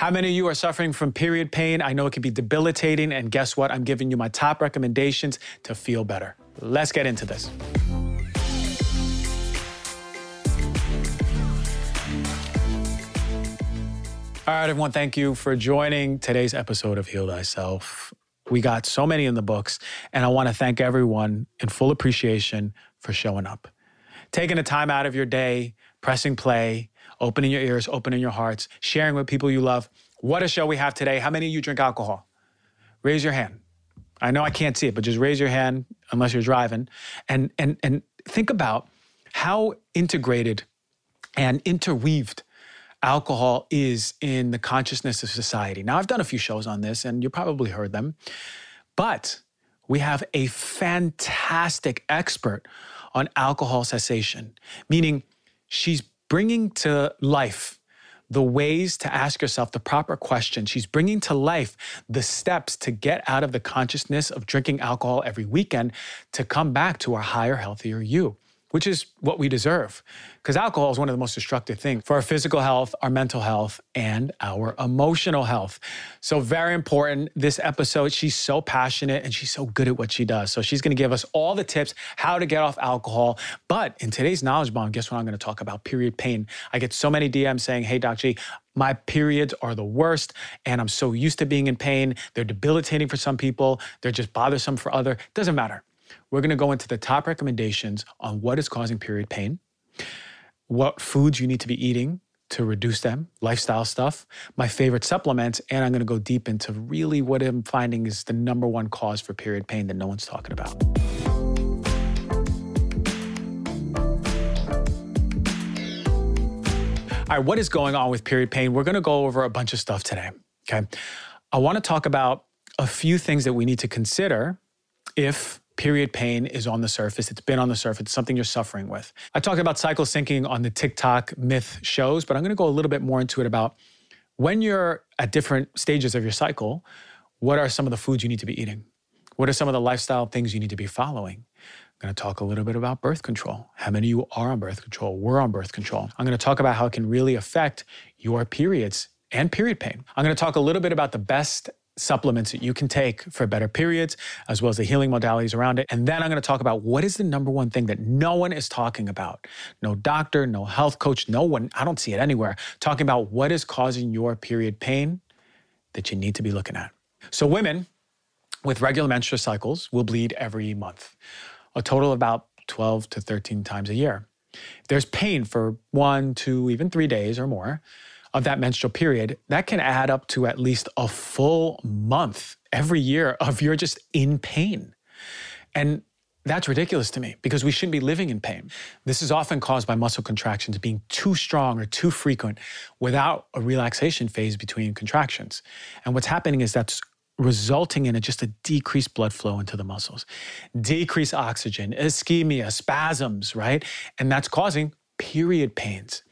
How many of you are suffering from period pain? I know it can be debilitating, and guess what? I'm giving you my top recommendations to feel better. Let's get into this. All right, everyone, thank you for joining today's episode of Heal Thyself. We got so many in the books, and I want to thank everyone in full appreciation for showing up. Taking the time out of your day, pressing play, opening your ears, opening your hearts, sharing with people you love. What a show we have today. How many of you drink alcohol? Raise your hand. I know I can't see it, but just raise your hand unless you're driving. And and and think about how integrated and interweaved alcohol is in the consciousness of society. Now, I've done a few shows on this, and you probably heard them, but we have a fantastic expert on alcohol cessation, meaning she's bringing to life the ways to ask yourself the proper question. She's bringing to life the steps to get out of the consciousness of drinking alcohol every weekend to come back to our higher, healthier you which is what we deserve. Because alcohol is one of the most destructive things for our physical health, our mental health, and our emotional health. So, very important. This episode, she's so passionate and she's so good at what she does. So, she's gonna give us all the tips how to get off alcohol. But in today's knowledge bomb, guess what I'm gonna talk about? Period pain. I get so many DMs saying, hey, Doc G, my periods are the worst and I'm so used to being in pain. They're debilitating for some people, they're just bothersome for other. Doesn't matter. We're going to go into the top recommendations on what is causing period pain, what foods you need to be eating to reduce them, lifestyle stuff, my favorite supplements, and I'm going to go deep into really what I'm finding is the number one cause for period pain that no one's talking about. All right, what is going on with period pain? We're going to go over a bunch of stuff today. Okay. I want to talk about a few things that we need to consider if period pain is on the surface. It's been on the surface. It's something you're suffering with. I talked about cycle syncing on the TikTok myth shows, but I'm going to go a little bit more into it about when you're at different stages of your cycle, what are some of the foods you need to be eating? What are some of the lifestyle things you need to be following? I'm going to talk a little bit about birth control. How many of you are on birth control? We're on birth control. I'm going to talk about how it can really affect your periods and period pain. I'm going to talk a little bit about the best supplements that you can take for better periods, as well as the healing modalities around it. And then I'm going to talk about what is the number one thing that no one is talking about. No doctor, no health coach, no one, I don't see it anywhere, talking about what is causing your period pain that you need to be looking at. So, women with regular menstrual cycles will bleed every month, a total of about 12 to 13 times a year. If there's pain for one, two, even three days or more, of that menstrual period, that can add up to at least a full month every year of you're just in pain. And that's ridiculous to me because we shouldn't be living in pain. This is often caused by muscle contractions being too strong or too frequent without a relaxation phase between contractions. And what's happening is that's resulting in a, just a decreased blood flow into the muscles, decreased oxygen, ischemia, spasms, right? And that's causing period pains.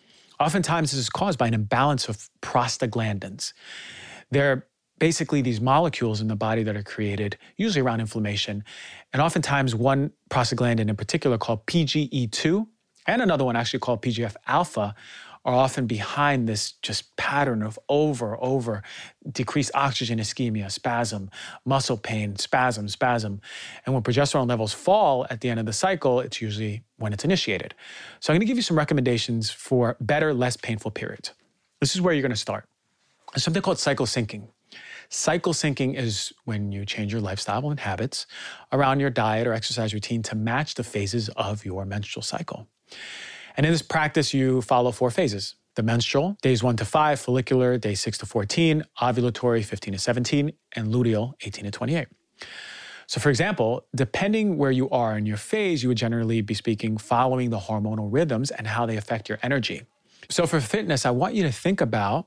Oftentimes, this is caused by an imbalance of prostaglandins. They're basically these molecules in the body that are created, usually around inflammation. And oftentimes, one prostaglandin in particular called PGE2, and another one actually called PGF alpha, are often behind this just pattern of over, over decreased oxygen ischemia, spasm, muscle pain, spasm, spasm. And when progesterone levels fall at the end of the cycle, it's usually when it's initiated. So I'm going to give you some recommendations for better, less painful periods. This is where you're going to start. There's something called cycle syncing. Cycle syncing is when you change your lifestyle and habits around your diet or exercise routine to match the phases of your menstrual cycle. And in this practice, you follow four phases the menstrual, days 1 to 5, follicular, day 6 to 14, ovulatory, 15 to 17, and luteal, 18 to 28. So, for example, depending where you are in your phase, you would generally be speaking following the hormonal rhythms and how they affect your energy. So, for fitness, I want you to think about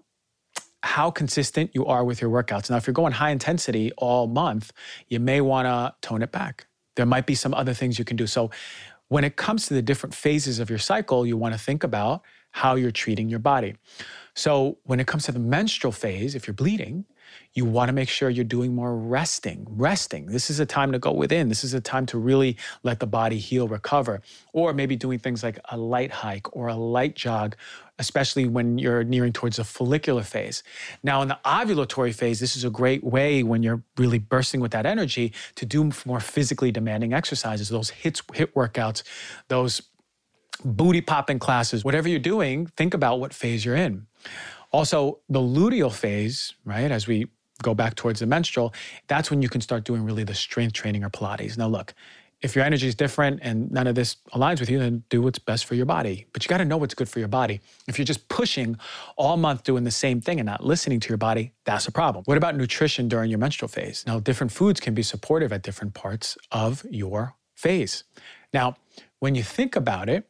how consistent you are with your workouts. Now, if you're going high intensity all month, you may want to tone it back. There might be some other things you can do. So, when it comes to the different phases of your cycle, you want to think about how you're treating your body. So when it comes to the menstrual phase, if you're bleeding, you want to make sure you're doing more resting. Resting. This is a time to go within. This is a time to really let the body heal, recover. Or maybe doing things like a light hike or a light jog, especially when you're nearing towards the follicular phase. Now, in the ovulatory phase, this is a great way when you're really bursting with that energy to do more physically demanding exercises, those hits, HIIT workouts, those booty popping classes, whatever you're doing, think about what phase you're in. Also, the luteal phase, right, as we go back towards the menstrual, that's when you can start doing really the strength training or Pilates. Now, look, if your energy is different and none of this aligns with you, then do what's best for your body. But you got to know what's good for your body. If you're just pushing all month doing the same thing and not listening to your body, that's a problem. What about nutrition during your menstrual phase? Now, different foods can be supportive at different parts of your phase. Now, when you think about it,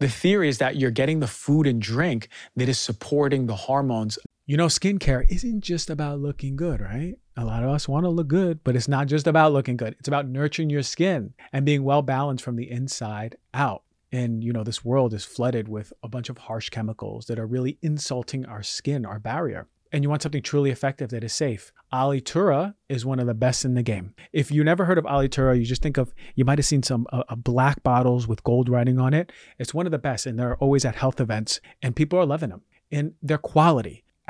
the theory is that you're getting the food and drink that is supporting the hormones. You know, skincare isn't just about looking good, right? A lot of us want to look good, but it's not just about looking good. It's about nurturing your skin and being well balanced from the inside out. And, you know, this world is flooded with a bunch of harsh chemicals that are really insulting our skin, our barrier and you want something truly effective that is safe, Alitura is one of the best in the game. If you never heard of Alitura, you just think of you might have seen some uh, uh, black bottles with gold writing on it. It's one of the best, and they're always at health events, and people are loving them. And their quality.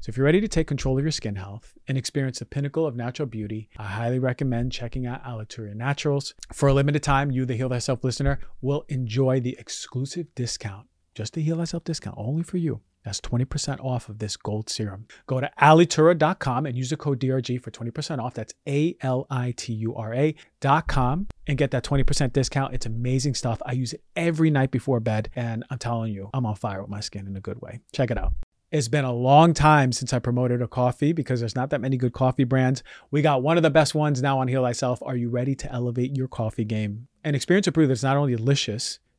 So if you're ready to take control of your skin health and experience the pinnacle of natural beauty, I highly recommend checking out Alitura Naturals. For a limited time, you, the Heal Thyself listener, will enjoy the exclusive discount. Just the Heal Thyself discount, only for you. That's 20% off of this gold serum. Go to alitura.com and use the code DRG for 20% off. That's A L I T U R A.com and get that 20% discount. It's amazing stuff. I use it every night before bed, and I'm telling you, I'm on fire with my skin in a good way. Check it out. It's been a long time since I promoted a coffee because there's not that many good coffee brands. We got one of the best ones now on Heal Thyself. Are you ready to elevate your coffee game? And experience to prove that it's not only delicious,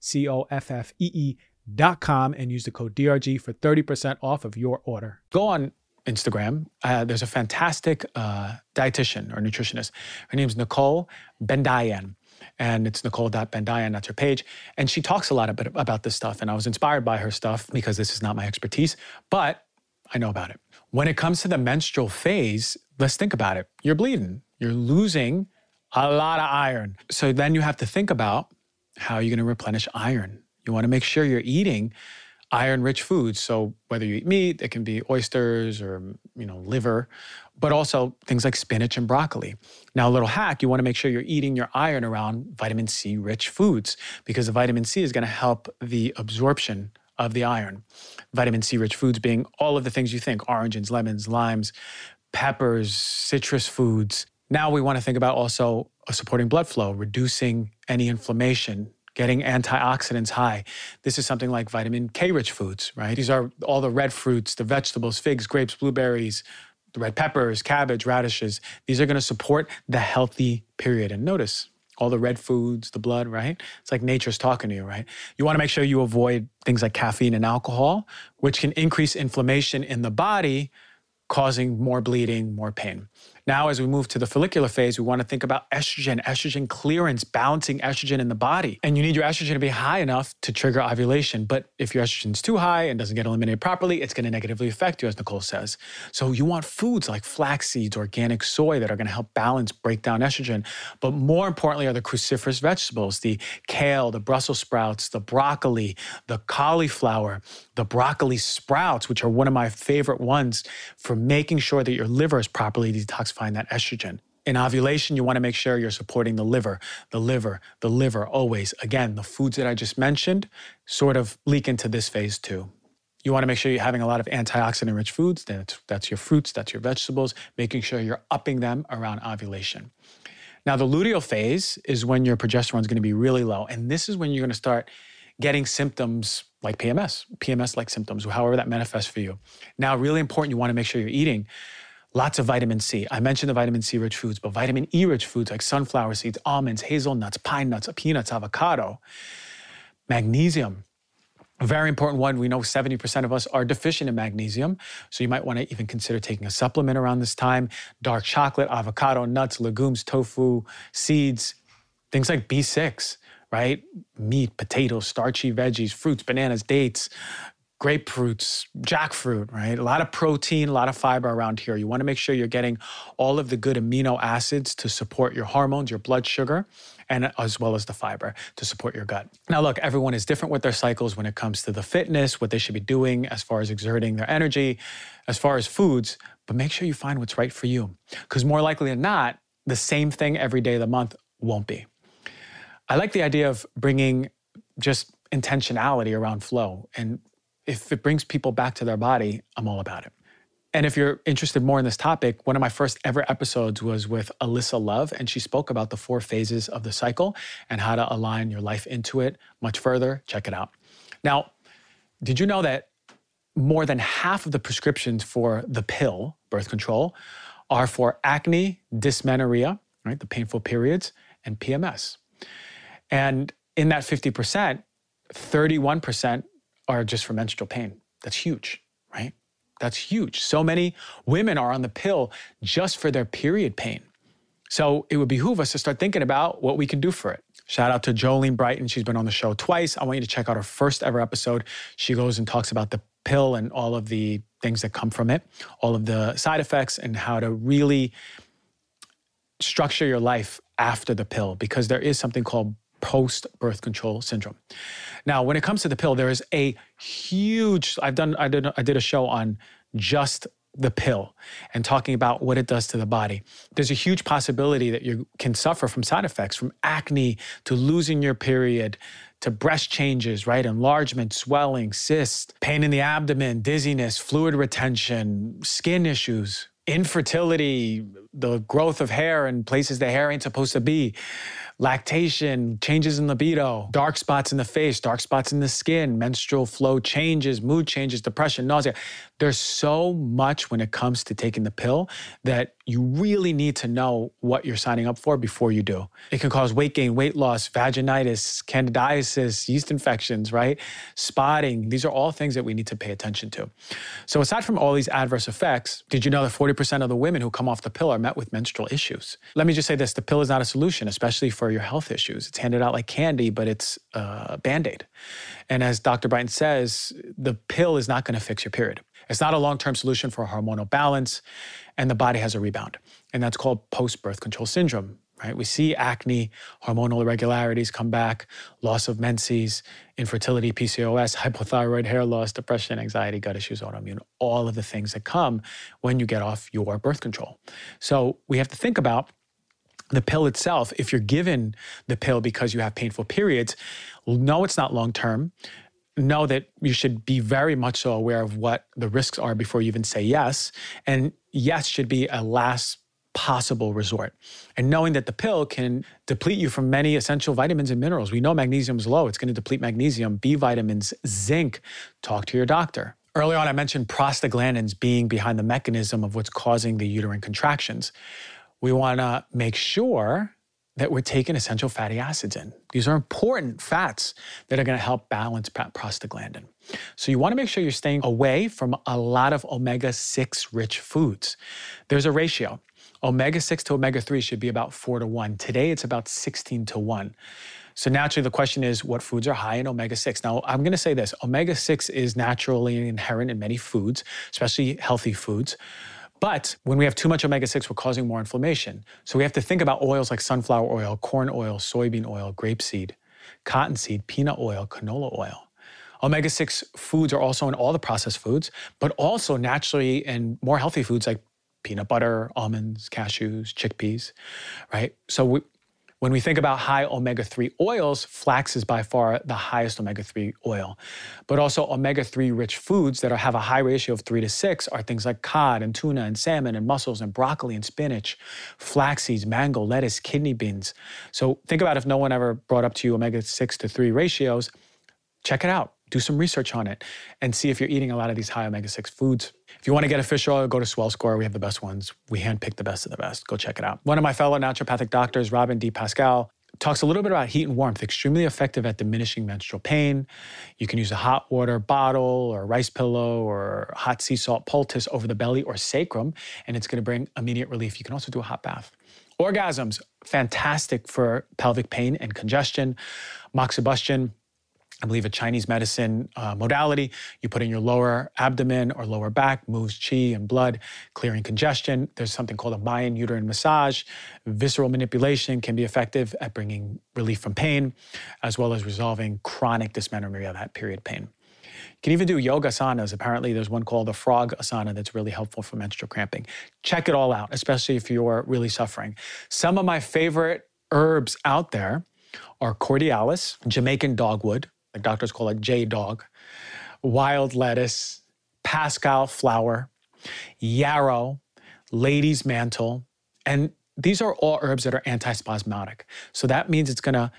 C O F F E E dot com and use the code DRG for 30% off of your order. Go on Instagram. Uh, there's a fantastic uh, dietitian or nutritionist. Her name's Nicole Bendayan and it's nicole.bendayan, that's her page. And she talks a lot about, about this stuff. And I was inspired by her stuff because this is not my expertise. But I know about it. When it comes to the menstrual phase, let's think about it. You're bleeding, you're losing a lot of iron. So then you have to think about how are you're going to replenish iron. You want to make sure you're eating iron rich foods. So whether you eat meat, it can be oysters or you know liver, but also things like spinach and broccoli. Now a little hack, you want to make sure you're eating your iron around vitamin C rich foods because the vitamin C is going to help the absorption of the iron. Vitamin C rich foods being all of the things you think oranges, lemons, limes, peppers, citrus foods. Now we want to think about also supporting blood flow, reducing any inflammation, getting antioxidants high. This is something like vitamin K rich foods, right? These are all the red fruits, the vegetables, figs, grapes, blueberries, the red peppers, cabbage, radishes. These are going to support the healthy period. And notice all the red foods, the blood, right? It's like nature's talking to you, right? You want to make sure you avoid things like caffeine and alcohol, which can increase inflammation in the body, causing more bleeding, more pain. Now, as we move to the follicular phase, we want to think about estrogen, estrogen clearance, balancing estrogen in the body. And you need your estrogen to be high enough to trigger ovulation. But if your estrogen is too high and doesn't get eliminated properly, it's going to negatively affect you, as Nicole says. So you want foods like flax seeds, organic soy that are going to help balance, break down estrogen. But more importantly, are the cruciferous vegetables, the kale, the Brussels sprouts, the broccoli, the cauliflower, the broccoli sprouts, which are one of my favorite ones for making sure that your liver is properly detoxifying that estrogen. In ovulation, you want to make sure you're supporting the liver, the liver, the liver always. Again, the foods that I just mentioned sort of leak into this phase too. You want to make sure you're having a lot of antioxidant rich foods. That's, that's your fruits, that's your vegetables, making sure you're upping them around ovulation. Now, the luteal phase is when your progesterone is going to be really low. And this is when you're going to start getting symptoms like PMS, PMS like symptoms, however that manifests for you. Now, really important, you want to make sure you're eating Lots of vitamin C. I mentioned the vitamin C rich foods, but vitamin E rich foods like sunflower seeds, almonds, hazelnuts, pine nuts, peanuts, avocado. Magnesium, a very important one. We know 70% of us are deficient in magnesium. So you might want to even consider taking a supplement around this time. Dark chocolate, avocado, nuts, legumes, tofu, seeds, things like B6, right? Meat, potatoes, starchy veggies, fruits, bananas, dates, grapefruits, jackfruit, right? A lot of protein, a lot of fiber around here. You want to make sure you're getting all of the good amino acids to support your hormones, your blood sugar, and as well as the fiber to support your gut. Now, look, everyone is different with their cycles when it comes to the fitness, what they should be doing as far as exerting their energy, as far as foods, but make sure you find what's right for you. Because more likely than not, the same thing every day of the month won't be. I like the idea of bringing just intentionality around flow and if it brings people back to their body, I'm all about it. And if you're interested more in this topic, one of my first ever episodes was with Alyssa Love, and she spoke about the four phases of the cycle and how to align your life into it much further. Check it out. Now, did you know that more than half of the prescriptions for the pill, birth control, are for acne, dysmenorrhea, right, the painful periods, and PMS? And in that 50%, 31% are just for menstrual pain. That's huge, right? That's huge. So many women are on the pill just for their period pain. So it would behoove us to start thinking about what we can do for it. Shout out to Jolene Brighten. She's been on the show twice. I want you to check out her first ever episode. She goes and talks about the pill and all of the things that come from it, all of the side effects, and how to really structure your life after the pill because there is something called post birth control syndrome. Now, when it comes to the pill, there is a huge, I've done, I did, I did a show on just the pill and talking about what it does to the body. There's a huge possibility that you can suffer from side effects from acne to losing your period to breast changes, right? Enlargement, swelling, cysts, pain in the abdomen, dizziness, fluid retention, skin issues, infertility, the growth of hair in places the hair ain't supposed to be lactation, changes in libido, dark spots in the face, dark spots in the skin, menstrual flow changes, mood changes, depression, nausea. There's so much when it comes to taking the pill that you really need to know what you're signing up for before you do. It can cause weight gain, weight loss, vaginitis, candidiasis, yeast infections, right? Spotting. These are all things that we need to pay attention to. So, aside from all these adverse effects, did you know that 40% of the women who come off the pill are met with menstrual issues? Let me just say this the pill is not a solution, especially for your health issues. It's handed out like candy, but it's uh, a band aid. And as Dr. Brighten says, the pill is not going to fix your period It's not a long term solution for hormonal balance, and the body has a rebound. And that's called post birth control syndrome. Right? We see acne, hormonal irregularities come back, loss of menses, infertility, PCOS, hypothyroid, hair loss, depression, anxiety, gut issues, autoimmune, all of the things that come when you get off your birth control. So we have to think about the pill itself, if you're given the pill because you have painful periods, know it's not long term. Know that you should be very much so aware of what the risks are before you even say yes. And yes should be a last possible resort. And knowing that the pill can deplete you from many essential vitamins and minerals. We know magnesium is low, it's going to deplete magnesium, B vitamins, zinc. Talk to your doctor. Early on, I mentioned prostaglandins being behind the mechanism of what's causing the uterine contractions we want to make sure that we're taking essential fatty acids in. These are important fats that are going to help balance prostaglandin. So you want to make sure you're staying away from a lot of omega 6 rich foods. There's a ratio. Omega 6 to omega 3 should be about 4 to 1. Today it's about 16 to 1. So naturally, the question is what foods are high in omega 6? Now, I'm going to say this omega 6 is naturally inherent in many foods, especially healthy foods. But when we have too much omega 6, we're causing more inflammation. So we have to think about oils like sunflower oil, corn oil, soybean oil, grapeseed, cottonseed, peanut oil, canola oil. Omega 6 foods are also in all the processed foods, but also naturally in more healthy foods like peanut butter, almonds, cashews, chickpeas, right? So we, when we think about high omega 3 oils, flax is by far the highest omega 3 oil. But also, omega 3 rich foods that are, have a high ratio of 3 to 6 are things like cod and tuna and salmon and mussels and broccoli and spinach, flax seeds, mango, lettuce, kidney beans. So think about if no one ever brought up to you omega 6 to 3 ratios, check it out do some research on it and see if you're eating a lot of these high omega 6 foods. If you want to get a fish oil, go to Swell Score. We have the best ones. We handpick the best of the best. Go check it out. One of my fellow naturopathic doctors, Robin D. Pascal, talks a little bit about heat and warmth, extremely effective at diminishing menstrual pain. You can use a hot water bottle or rice pillow or hot sea salt poultice over the belly or sacrum, and it's going to bring immediate relief. You can also do a hot bath. Orgasms, fantastic for pelvic pain and congestion. Moxibustion, I believe a Chinese medicine uh, modality. You put in your lower abdomen or lower back, moves qi and blood, clearing congestion. There's something called a Mayan uterine massage. Visceral manipulation can be effective at bringing relief from pain, as well as resolving chronic dysmenorrhea, that period pain. You can even do yoga asanas. Apparently, there's one called the frog asana that's really helpful for menstrual cramping. Check it all out, especially if you're really suffering. Some of my favorite herbs out there are corydalis, Jamaican dogwood, like doctors call it J dog, wild lettuce, Pascal flower, yarrow, lady's mantle, and these are all herbs that are antispasmodic. So that means it's going to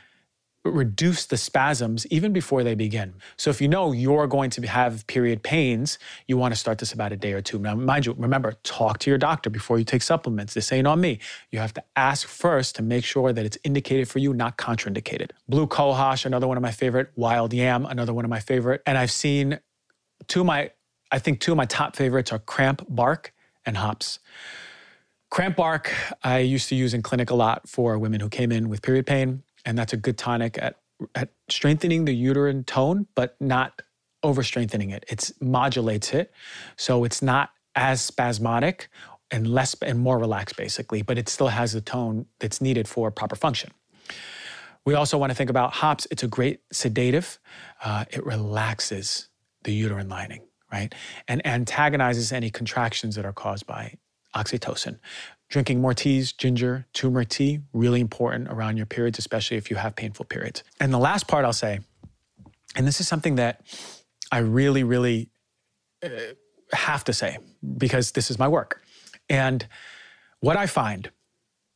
reduce the spasms even before they begin. So if you know you're going to have period pains, you want to start this about a day or two. Now, mind you, remember, talk to your doctor before you take supplements. This ain't on me. You have to ask first to make sure that it's indicated for you, not contraindicated. Blue cohosh, another one of my favorite. Wild yam, another one of my favorite. And I've seen two of my, I think two of my top favorites are cramp bark and hops. Cramp bark, I used to use in clinic a lot for women who came in with period pain and that's a good tonic at, at strengthening the uterine tone, but not over strengthening it. It modulates it, so it's not as spasmodic and less and more relaxed, basically, but it still has the tone that's needed for proper function. We also want to think about hops. It's a great sedative. Uh, it relaxes the uterine lining, right, and antagonizes any contractions that are caused by oxytocin. Drinking more teas, ginger, turmeric tea, really important around your periods, especially if you have painful periods. And the last part I'll say, and this is something that I really, really uh, have to say because this is my work. And what I find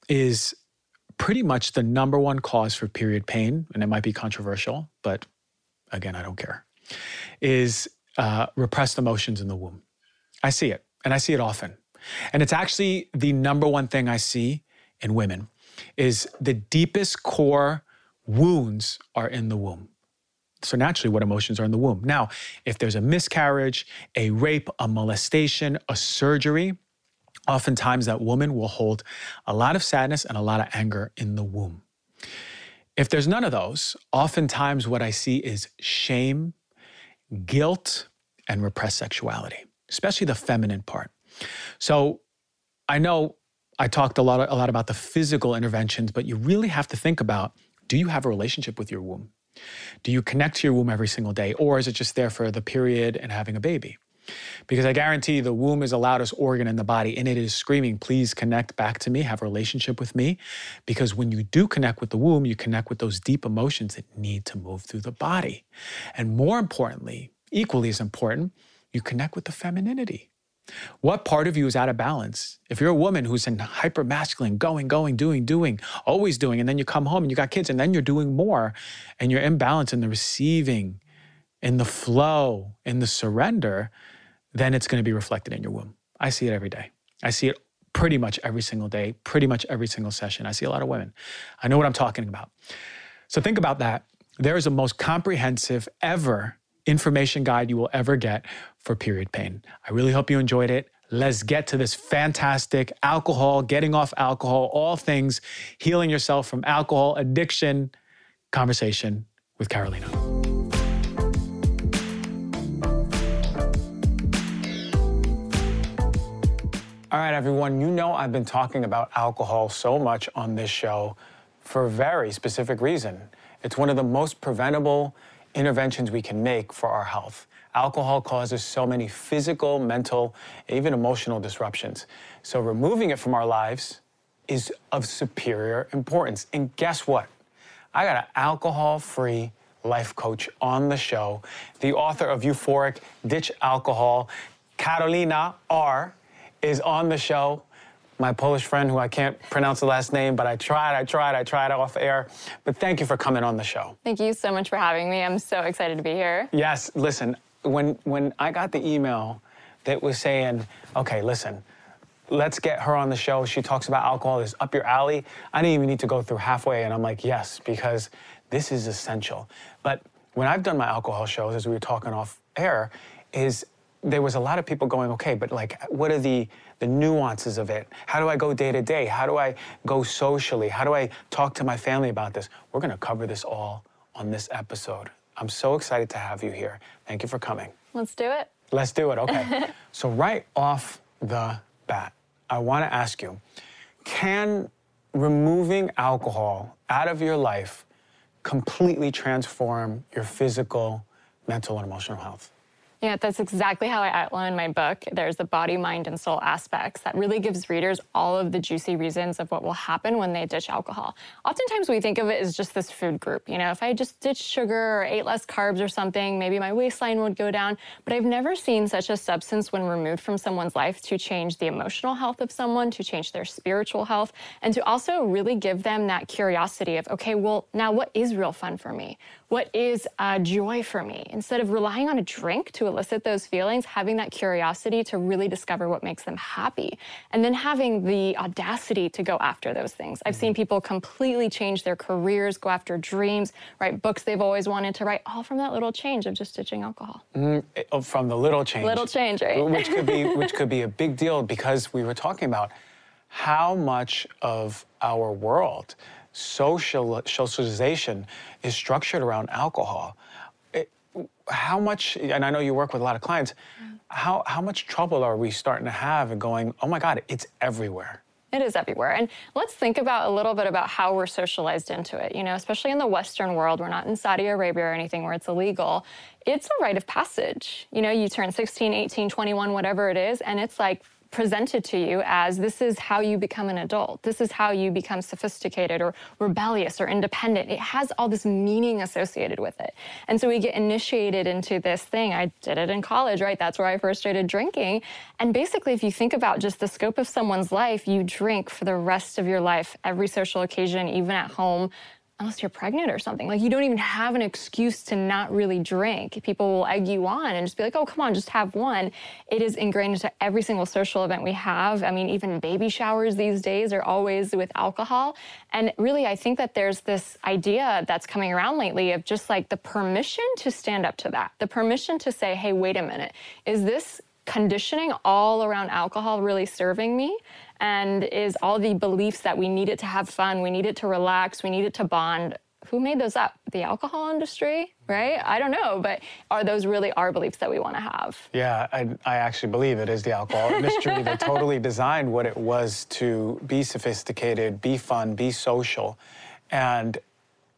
is pretty much the number one cause for period pain, and it might be controversial, but again, I don't care, is uh, repressed emotions in the womb. I see it, and I see it often. And it's actually the number one thing I see in women is the deepest core wounds are in the womb. So naturally what emotions are in the womb. Now, if there's a miscarriage, a rape, a molestation, a surgery, oftentimes that woman will hold a lot of sadness and a lot of anger in the womb. If there's none of those, oftentimes what I see is shame, guilt, and repressed sexuality. especially the feminine part. So I know I talked a lot, a lot about the physical interventions, but you really have to think about do you have a relationship with your womb? Do you connect to your womb every single day, or is it just there for the period and having a baby? Because I guarantee the womb is the loudest organ in the body and it is screaming, please connect back to me, have a relationship with me. Because when you do connect with the womb, you connect with those deep emotions that need to move through the body. And more importantly, equally as important, you connect with the femininity. What part of you is out of balance? If you're a woman who's in hyper masculine, going, going, doing, doing, always doing, and then you come home and you got kids and then you're doing more and you're imbalanced in the receiving, in the flow, in the surrender, then it's going to be reflected in your womb. I see it every day. I see it pretty much every single day, pretty much every single session. I see a lot of women. I know what I'm talking about. So think about that. There is the most comprehensive ever information guide you will ever get for period pain. I really hope you enjoyed it. Let's get to this fantastic alcohol, getting off alcohol, all things healing yourself from alcohol addiction conversation with Karolina. All right, everyone, you know I've been talking about alcohol so much on this show for a very specific reason. It's one of the most preventable interventions we can make for our health. Alcohol causes so many physical, mental, even emotional disruptions. So removing it from our lives is of superior importance. And guess what? I got an alcohol free life coach on the show, the author of Euphoric Ditch Alcohol, Karolina R, is on the show my Polish friend who I can't pronounce the last name, but I tried, I tried, I tried off air. But thank you for coming on the show. Thank you so much for having me. I'm so excited to be here. Yes, listen, when when I got the email that was saying, okay, listen, let's get her on the show. She talks about alcohol is up your alley. I didn't even need to go through halfway, and I'm like, yes, because this is essential. But when I've done my alcohol shows, as we were talking off air, is there was a lot of people going, okay, but like, what are the the nuances of it? How do I go day to day? How do I go socially? How do I talk to my family about this? We're going to cover this all on this episode. I'm so excited to have you here. Thank you for coming. Let's do it. Let's do it. Okay. so right off the bat, I want to ask you, can removing alcohol out of your life completely transform your physical, mental, and emotional health? Yeah, that's exactly how I outline my book. There's the body, mind, and soul aspects that really gives readers all of the juicy reasons of what will happen when they ditch alcohol. Oftentimes we think of it as just this food group. You know, if I just ditched sugar or ate less carbs or something, maybe my waistline would go down. But I've never seen such a substance when removed from someone's life to change the emotional health of someone, to change their spiritual health, and to also really give them that curiosity of, okay, well, now what is real fun for me? What is uh, joy for me? Instead of relying on a drink to elicit those feelings, having that curiosity to really discover what makes them happy, and then having the audacity to go after those things. I've seen mm-hmm. people completely change their careers, go after dreams, write books they've always wanted to write, all from that little change of just ditching alcohol. Mm, from the little change. Little change, right? which could be which could be a big deal because we were talking about how much of our world social socialization is structured around alcohol. How much, and I know you work with a lot of clients, how, how much trouble are we starting to have and going, oh my God, it's everywhere? It is everywhere. And let's think about a little bit about how we're socialized into it. You know, especially in the Western world, we're not in Saudi Arabia or anything where it's illegal. It's a rite of passage. You know, you turn 16, 18, 21, whatever it is, and it's like presented to you as this is how you become an adult. This is how you become sophisticated or rebellious or independent. It has all this meaning associated with it. And so we get initiated into this thing. I did it in college, right? That's where I first started drinking. And basically, if you think about just the scope of someone's life, you drink for the rest of your life, every social occasion, even at home unless you're pregnant or something. Like you don't even have an excuse to not really drink. People will egg you on and just be like, oh, come on, just have one. It is ingrained into every single social event we have. I mean, even baby showers these days are always with alcohol. And really, I think that there's this idea that's coming around lately of just like the permission to stand up to that, the permission to say, hey, wait a minute, is this conditioning all around alcohol really serving me? And is all the beliefs that we need it to have fun, we need it to relax, we need it to bond who made those up? The alcohol industry, right? I don't know, but are those really our beliefs that we want to have? Yeah, I, I actually believe it is the alcohol industry that totally designed what it was to be sophisticated, be fun, be social. And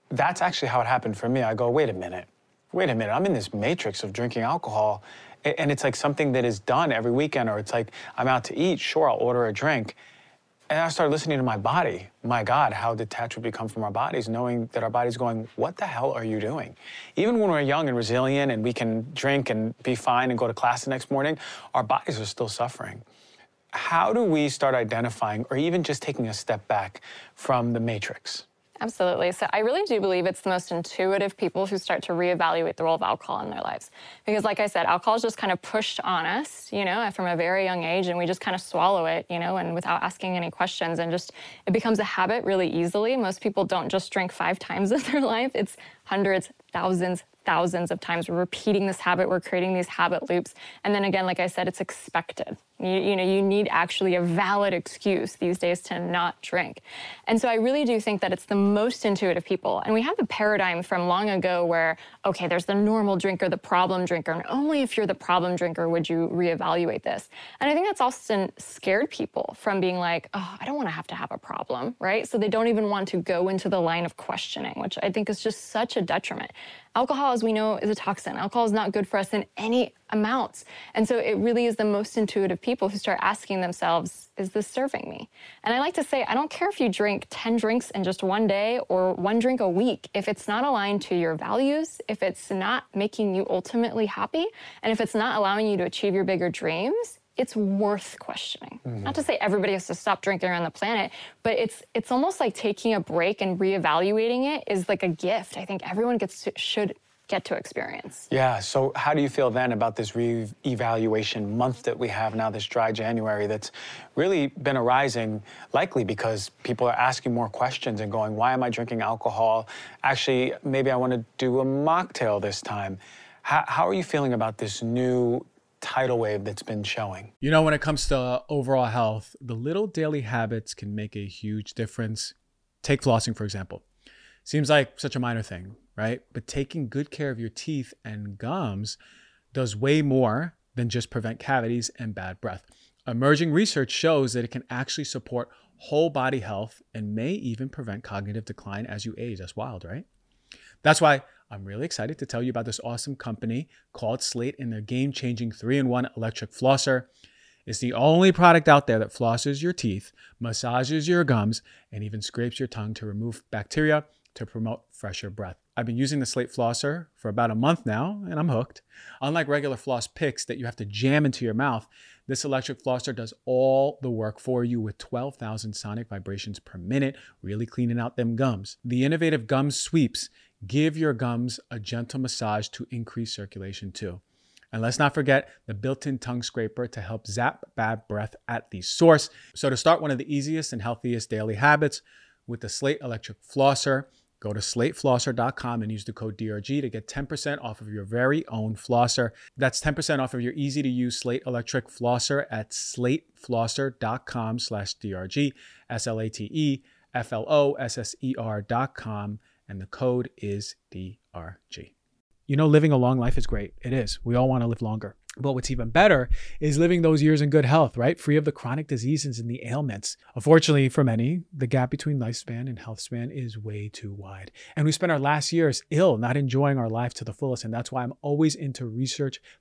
that's actually how it happened for me. I go, wait a minute, wait a minute, I'm in this matrix of drinking alcohol. And it's like something that is done every weekend, or it's like I'm out to eat, sure, I'll order a drink. And I started listening to my body. My God, how detached we become from our bodies, knowing that our body's going, What the hell are you doing? Even when we're young and resilient and we can drink and be fine and go to class the next morning, our bodies are still suffering. How do we start identifying or even just taking a step back from the matrix? Absolutely. So I really do believe it's the most intuitive people who start to reevaluate the role of alcohol in their lives. Because like I said, alcohol is just kind of pushed on us, you know, from a very young age and we just kind of swallow it, you know, and without asking any questions and just it becomes a habit really easily. Most people don't just drink 5 times in their life. It's hundreds, thousands, thousands of times. We're repeating this habit, we're creating these habit loops. And then again, like I said, it's expected. You, you, know, you need actually a valid excuse these days to not drink. And so I really do think that it's the most intuitive people. And we have a paradigm from long ago where, okay, there's the normal drinker, the problem drinker, and only if you're the problem drinker would you reevaluate this. And I think that's often scared people from being like, oh, I don't want to have to have a problem, right? So they don't even want to go into the line of questioning, which I think is just such a detriment. Alcohol, as we know, is a toxin. Alcohol is not good for us in any amounts. And so it really is the most intuitive people who start asking themselves, is this serving me? And I like to say, I don't care if you drink 10 drinks in just one day or one drink a week. If it's not aligned to your values, if it's not making you ultimately happy, and if it's not allowing you to achieve your bigger dreams, it's worth questioning. Mm-hmm. Not to say everybody has to stop drinking around the planet, but it's it's almost like taking a break and reevaluating it is like a gift. I think everyone gets to, should get to experience. Yeah. So, how do you feel then about this re-evaluation month that we have now, this dry January, that's really been arising, likely because people are asking more questions and going, "Why am I drinking alcohol? Actually, maybe I want to do a mocktail this time." How, how are you feeling about this new tidal wave that's been showing? You know, when it comes to overall health, the little daily habits can make a huge difference. Take flossing, for example. Seems like such a minor thing, right? But taking good care of your teeth and gums does way more than just prevent cavities and bad breath. Emerging research shows that it can actually support whole body health and may even prevent cognitive decline as you age. That's wild, right? That's why I'm really excited to tell you about this awesome company called Slate and their game changing 3 in 1 electric flosser. It's the only product out there that flosses your teeth, massages your gums, and even scrapes your tongue to remove bacteria to promote fresher breath. I've been using the Slate flosser for about a month now, and I'm hooked. Unlike regular floss picks that you have to jam into your mouth, this electric flosser does all the work for you with 12,000 sonic vibrations per minute, really cleaning out them gums. The innovative gum sweeps give your gums a gentle massage to increase circulation too. And let's not forget the built in tongue scraper to help zap bad breath at the source. So, to start one of the easiest and healthiest daily habits with the Slate Electric Flosser, go to slateflosser.com and use the code DRG to get 10% off of your very own flosser. That's 10% off of your easy to use Slate Electric Flosser at slateflosser.com slash DRG, S L A T E F L O S S E R.com and the code is DRG. You know, living a long life is great. It is. We all want to live longer. But what's even better is living those years in good health, right? Free of the chronic diseases and the ailments. Unfortunately, for many, the gap between lifespan and health span is way too wide. And we spend our last years ill, not enjoying our life to the fullest. And that's why I'm always into research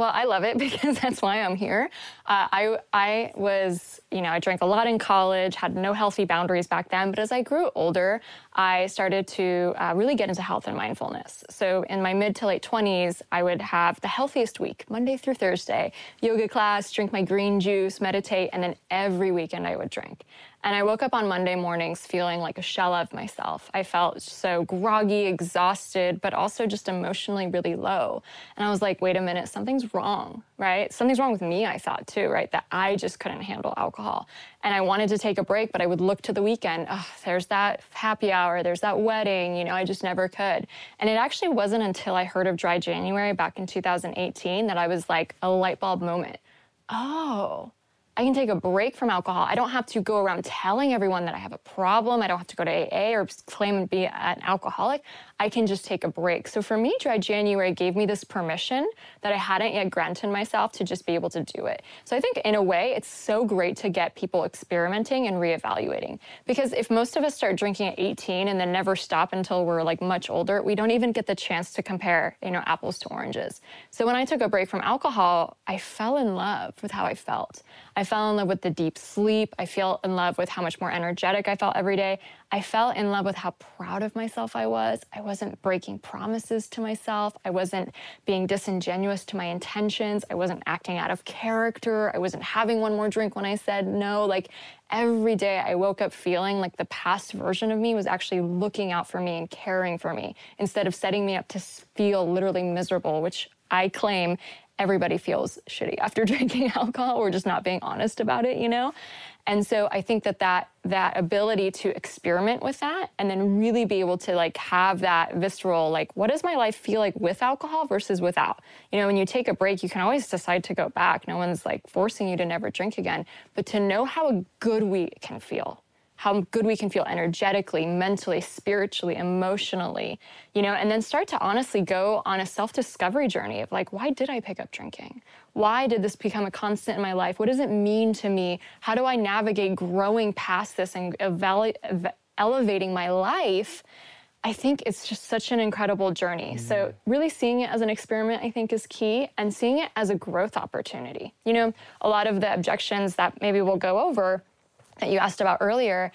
Well, I love it because that's why I'm here. Uh, I I was, you know, I drank a lot in college, had no healthy boundaries back then. But as I grew older, I started to uh, really get into health and mindfulness. So in my mid to late 20s, I would have the healthiest week, Monday through Thursday, yoga class, drink my green juice, meditate, and then every weekend I would drink. And I woke up on Monday mornings feeling like a shell of myself. I felt so groggy, exhausted, but also just emotionally really low. And I was like, wait a minute, something's wrong, right? Something's wrong with me, I thought too, right? That I just couldn't handle alcohol. And I wanted to take a break, but I would look to the weekend. Oh, there's that happy hour, there's that wedding, you know, I just never could. And it actually wasn't until I heard of Dry January back in 2018 that I was like, a light bulb moment. Oh, I can take a break from alcohol. I don't have to go around telling everyone that I have a problem. I don't have to go to AA or claim to be an alcoholic. I can just take a break. So for me, Dry January gave me this permission that I hadn't yet granted myself to just be able to do it. So I think in a way, it's so great to get people experimenting and reevaluating. Because if most of us start drinking at 18 and then never stop until we're like much older, we don't even get the chance to compare, you know, apples to oranges. So when I took a break from alcohol, I fell in love with how I felt. I fell in love with the deep sleep. I fell in love with how much more energetic I felt every day. I fell in love with how proud of myself I was. I wasn't breaking promises to myself. I wasn't being disingenuous to my intentions. I wasn't acting out of character. I wasn't having one more drink when I said no. Like every day I woke up feeling like the past version of me was actually looking out for me and caring for me instead of setting me up to feel literally miserable, which I claim everybody feels shitty after drinking alcohol. We're just not being honest about it, you know? And so I think that that that ability to experiment with that and then really be able to like have that visceral like what does my life feel like with alcohol versus without. You know, when you take a break, you can always decide to go back. No one's like forcing you to never drink again, but to know how a good we can feel how good we can feel energetically, mentally, spiritually, emotionally, you know, and then start to honestly go on a self discovery journey of like, why did I pick up drinking? Why did this become a constant in my life? What does it mean to me? How do I navigate growing past this and elevating my life? I think it's just such an incredible journey. Mm. So, really seeing it as an experiment, I think, is key, and seeing it as a growth opportunity. You know, a lot of the objections that maybe we'll go over that you asked about earlier,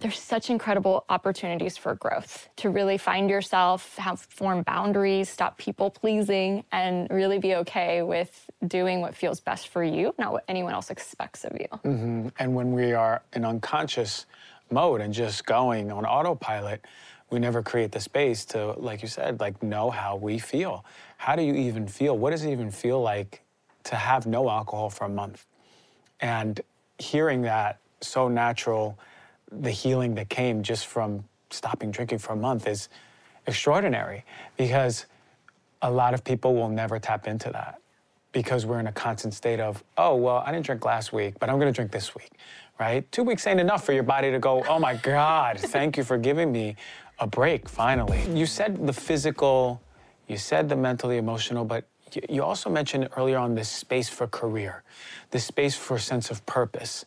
there's such incredible opportunities for growth to really find yourself, have form boundaries, stop people pleasing, and really be okay with doing what feels best for you, not what anyone else expects of you. Mm-hmm. And when we are in unconscious mode and just going on autopilot, we never create the space to, like you said, like know how we feel. How do you even feel? What does it even feel like to have no alcohol for a month? And hearing that so natural, the healing that came just from stopping drinking for a month is extraordinary because a lot of people will never tap into that because we're in a constant state of, oh, well, I didn't drink last week, but I'm gonna drink this week, right? Two weeks ain't enough for your body to go, oh my God, thank you for giving me a break finally. You said the physical, you said the mentally emotional, but you also mentioned earlier on this space for career, this space for sense of purpose.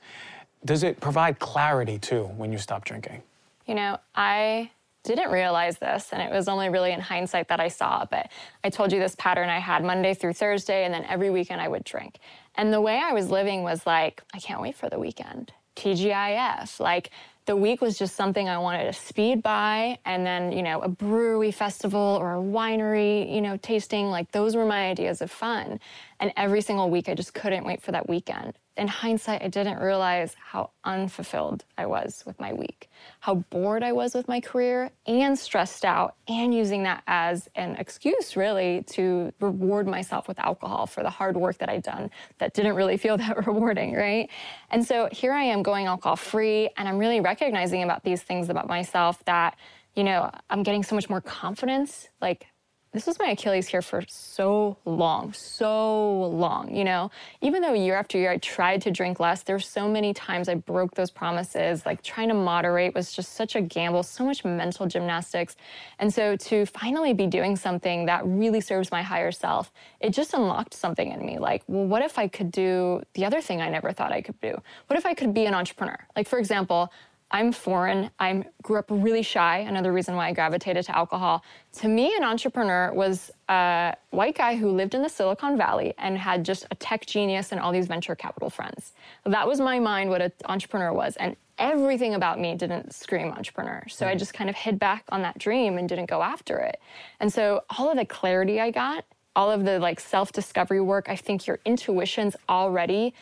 Does it provide clarity too when you stop drinking? You know, I didn't realize this, and it was only really in hindsight that I saw. But I told you this pattern I had Monday through Thursday, and then every weekend I would drink. And the way I was living was like, I can't wait for the weekend. TGIF. Like, the week was just something I wanted to speed by. And then, you know, a brewery festival or a winery, you know, tasting, like those were my ideas of fun. And every single week, I just couldn't wait for that weekend in hindsight, I didn't realize how unfulfilled I was with my week, how bored I was with my career, and stressed out, and using that as an excuse, really, to reward myself with alcohol for the hard work that I'd done that didn't really feel that rewarding, right? And so here I am going alcohol free, and I'm really recognizing about these things about myself that, you know, I'm getting so much more confidence. Like, this was my Achilles here for so long, so long, you know. Even though year after year I tried to drink less, there were so many times I broke those promises. Like trying to moderate was just such a gamble, so much mental gymnastics. And so to finally be doing something that really serves my higher self, it just unlocked something in me. Like, well, what if I could do the other thing I never thought I could do? What if I could be an entrepreneur? Like, for example, I'm foreign. I grew up really shy. Another reason why I gravitated to alcohol. To me, an entrepreneur was a white guy who lived in the Silicon Valley and had just a tech genius and all these venture capital friends. That was my mind, what an entrepreneur was. And everything about me didn't scream entrepreneur. So I hmm. just kind of hid back on that dream and didn't go after it. And so all of the clarity I got, all of the like self discovery work, I think your intuition's already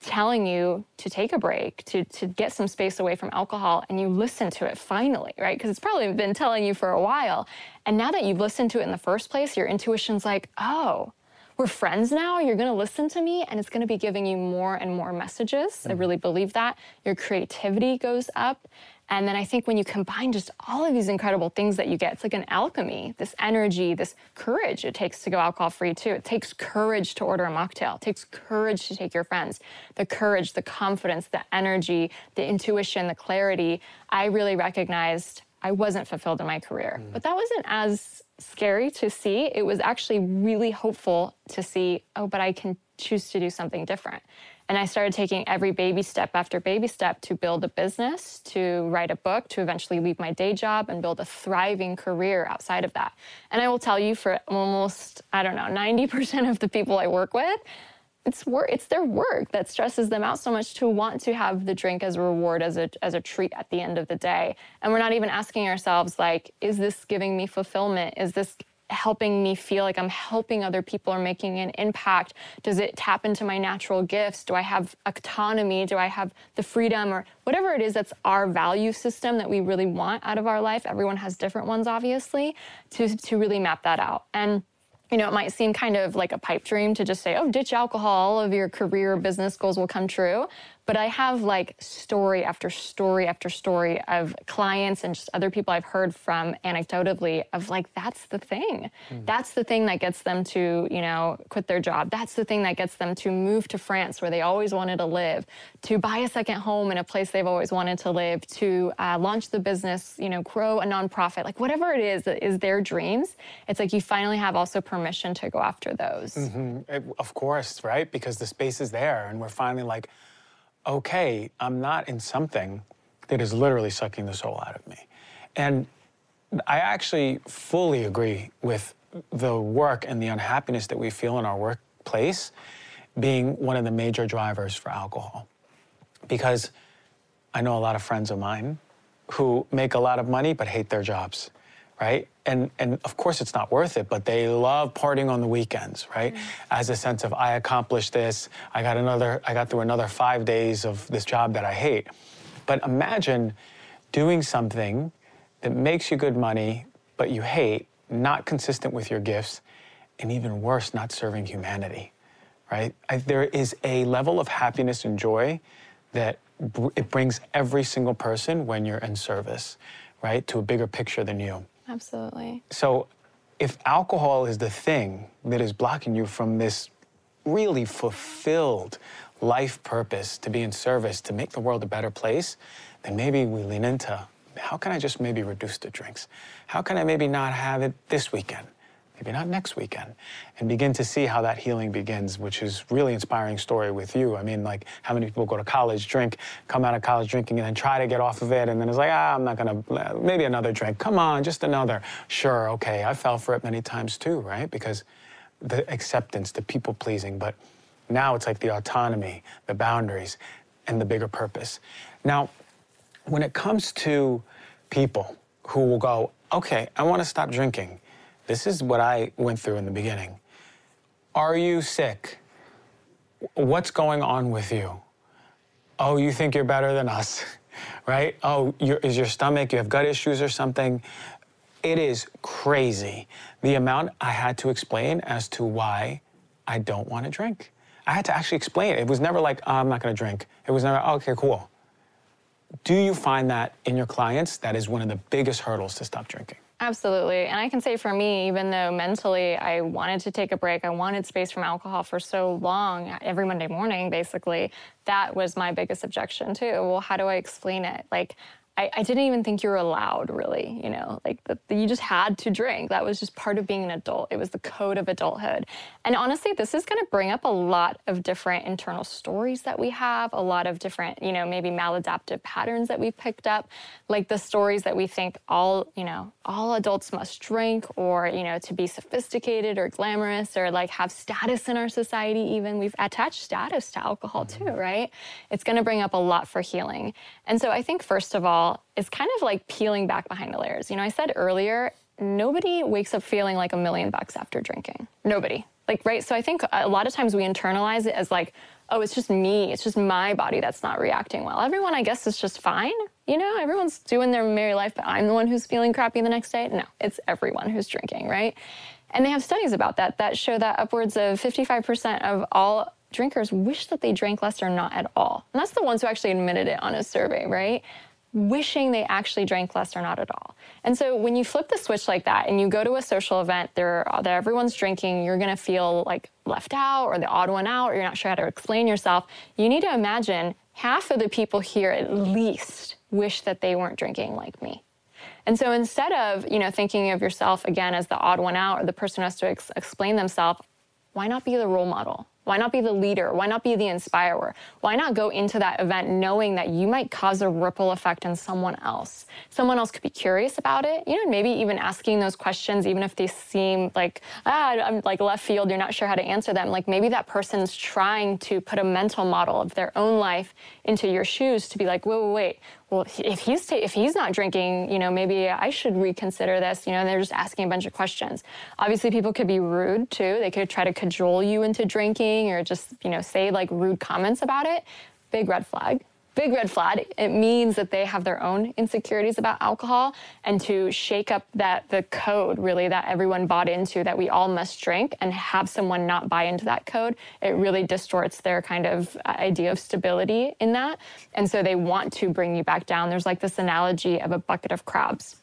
telling you to take a break, to, to get some space away from alcohol, and you listen to it finally, right? Because it's probably been telling you for a while. And now that you've listened to it in the first place, your intuition's like, oh, we're friends now. You're going to listen to me, and it's going to be giving you more and more messages. Mm-hmm. I really believe that. Your creativity goes up. And then I think when you combine just all of these incredible things that you get, it's like an alchemy, this energy, this courage it takes to go alcohol free too. It takes courage to order a mocktail. It takes courage to take your friends. The courage, the confidence, the energy, the intuition, the clarity. I really recognized I wasn't fulfilled in my career. Mm. But that wasn't as scary to see. It was actually really hopeful to see, oh, but I can choose to do something different. And I started taking every baby step after baby step to build a business, to write a book, to eventually leave my day job and build a thriving career outside of that. And I will tell you, for almost, I don't know, 90% of the people I work with, it's work it's their work that stresses them out so much to want to have the drink as a reward as a as a treat at the end of the day and we're not even asking ourselves like is this giving me fulfillment is this helping me feel like I'm helping other people or making an impact? Does it tap into my natural gifts? Do I have autonomy? Do I have the freedom or whatever it is that's our value system that we really want out of our life? Everyone has different ones, obviously, to, to really map that out. And you know, it might seem kind of like a pipe dream to just say, oh, ditch alcohol, all of your career business goals will come true. But I have like story after story after story of clients and just other people I've heard from anecdotally of like, that's the thing. Mm. That's the thing that gets them to, you know, quit their job. That's the thing that gets them to move to France where they always wanted to live, to buy a second home in a place they've always wanted to live, to uh, launch the business, you know, grow a nonprofit, like whatever it is that is their dreams. It's like you finally have also permission to go after those. Mm-hmm. It, of course, right? Because the space is there and we're finally like, okay, I'm not in something that is literally sucking the soul out of me. And I actually fully agree with the work and the unhappiness that we feel in our workplace being one of the major drivers for alcohol. Because I know a lot of friends of mine who make a lot of money but hate their jobs right? And and of course it's not worth it, but they love partying on the weekends, right? Mm-hmm. As a sense of I accomplished this, I got another, I got through another five days of this job that I hate. But imagine doing something that makes you good money, but you hate, not consistent with your gifts, and even worse, not serving humanity, right? I, there is a level of happiness and joy that it brings every single person when you're in service, right, to a bigger picture than you. Absolutely. So, if alcohol is the thing that is blocking you from this really fulfilled life purpose to be in service, to make the world a better place, then maybe we lean into how can I just maybe reduce the drinks? How can I maybe not have it this weekend? Maybe not next weekend, and begin to see how that healing begins, which is really inspiring story with you. I mean, like how many people go to college, drink, come out of college drinking, and then try to get off of it, and then it's like, ah, I'm not gonna, maybe another drink. Come on, just another. Sure, okay. I fell for it many times too, right? Because the acceptance, the people pleasing, but now it's like the autonomy, the boundaries, and the bigger purpose. Now, when it comes to people who will go, okay, I want to stop drinking this is what I went through in the beginning. Are you sick? What's going on with you? Oh, you think you're better than us, right? Oh, is your stomach, you have gut issues or something? It is crazy the amount I had to explain as to why I don't want to drink. I had to actually explain it. It was never like, oh, I'm not going to drink. It was never, oh, okay, cool. Do you find that in your clients that is one of the biggest hurdles to stop drinking? Absolutely. And I can say for me, even though mentally I wanted to take a break, I wanted space from alcohol for so long, every Monday morning, basically, that was my biggest objection too. Well, how do I explain it? Like, I, I, didn't even think you were allowed, really. You know, like the, the, you just had to drink. That was just part of being an adult. It was the code of adulthood. And honestly, this is going to bring up a lot of different internal stories that we have, a lot of different, you know, maybe maladaptive patterns that we've picked up, like the stories that we think all, you know, all adults must drink, or you know, to be sophisticated or glamorous, or like have status in our society. Even we've attached status to alcohol too, mm-hmm. right? It's going to bring up a lot for healing. And so I think first of all is kind of like peeling back behind the layers. You know, I said earlier, nobody wakes up feeling like a million bucks after drinking. Nobody. Like, right? So I think a lot of times we internalize it as like, oh, it's just me. It's just my body that's not reacting well. Everyone, I guess, is just fine. You know, everyone's doing their merry life, but I'm the one who's feeling crappy the next day. No, it's everyone who's drinking, right? And they have studies about that that show that upwards of 55% of all drinkers wish that they drank less or not at all. And that's the ones who actually admitted it on a survey, right? Wishing they actually drank less or not at all. And so when you flip the switch like that and you go to a social event there that everyone's drinking, you're going to feel like left out or the odd one out or you're not sure how to explain yourself. You need to imagine half of the people here at least wish that they weren't drinking like me. And so instead of, you know, thinking of yourself again as the odd one out or the person who has to ex- explain themselves, why not be the role model? Why not be the leader? Why not be the inspirer? Why not go into that event knowing that you might cause a ripple effect in someone else? Someone else could be curious about it, you know, maybe even asking those questions, even if they seem like, ah, I'm like left field, you're not sure how to answer them. Like maybe that person's trying to put a mental model of their own life into your shoes to be like, wait, wait, wait, well, if he's ta- if he's not drinking, you know, maybe I should reconsider this. You know, they're just asking a bunch of questions. Obviously, people could be rude too. They could try to cajole you into drinking or just you know say like rude comments about it. Big red flag big red flag. It means that they have their own insecurities about alcohol and to shake up that the code really that everyone bought into that we all must drink and have someone not buy into that code, it really distorts their kind of uh, idea of stability in that. And so they want to bring you back down. There's like this analogy of a bucket of crabs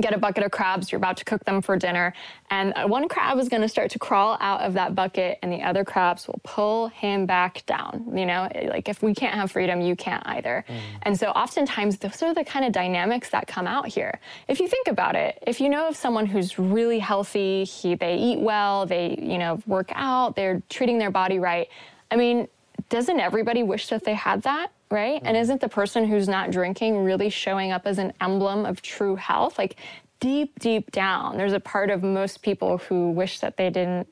get a bucket of crabs. You're about to cook them for dinner. And one crab is going to start to crawl out of that bucket, and the other crabs will pull him back down. You know, like if we can't have freedom, you can't either. Mm. And so oftentimes, those are the kind of dynamics that come out here. If you think about it, if you know of someone who's really healthy, he, they eat well, they, you know, work out, they're treating their body right. I mean, doesn't everybody wish that they had that? Right? Mm-hmm. And isn't the person who's not drinking really showing up as an emblem of true health? Like deep, deep down, there's a part of most people who wish that they didn't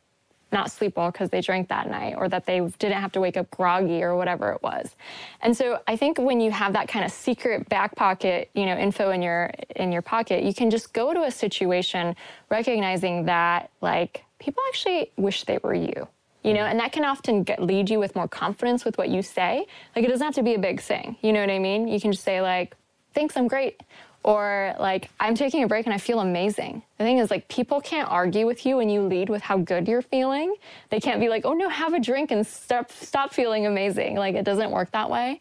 not sleep well because they drank that night or that they didn't have to wake up groggy or whatever it was. And so I think when you have that kind of secret back pocket, you know, info in your in your pocket, you can just go to a situation recognizing that like people actually wish they were you you know, and that can often get, lead you with more confidence with what you say. Like, it doesn't have to be a big thing. You know what I mean? You can just say, like, thanks, I'm great. Or, like, I'm taking a break and I feel amazing. The thing is, like, people can't argue with you when you lead with how good you're feeling. They can't be like, oh no, have a drink and stop, stop feeling amazing. Like, it doesn't work that way.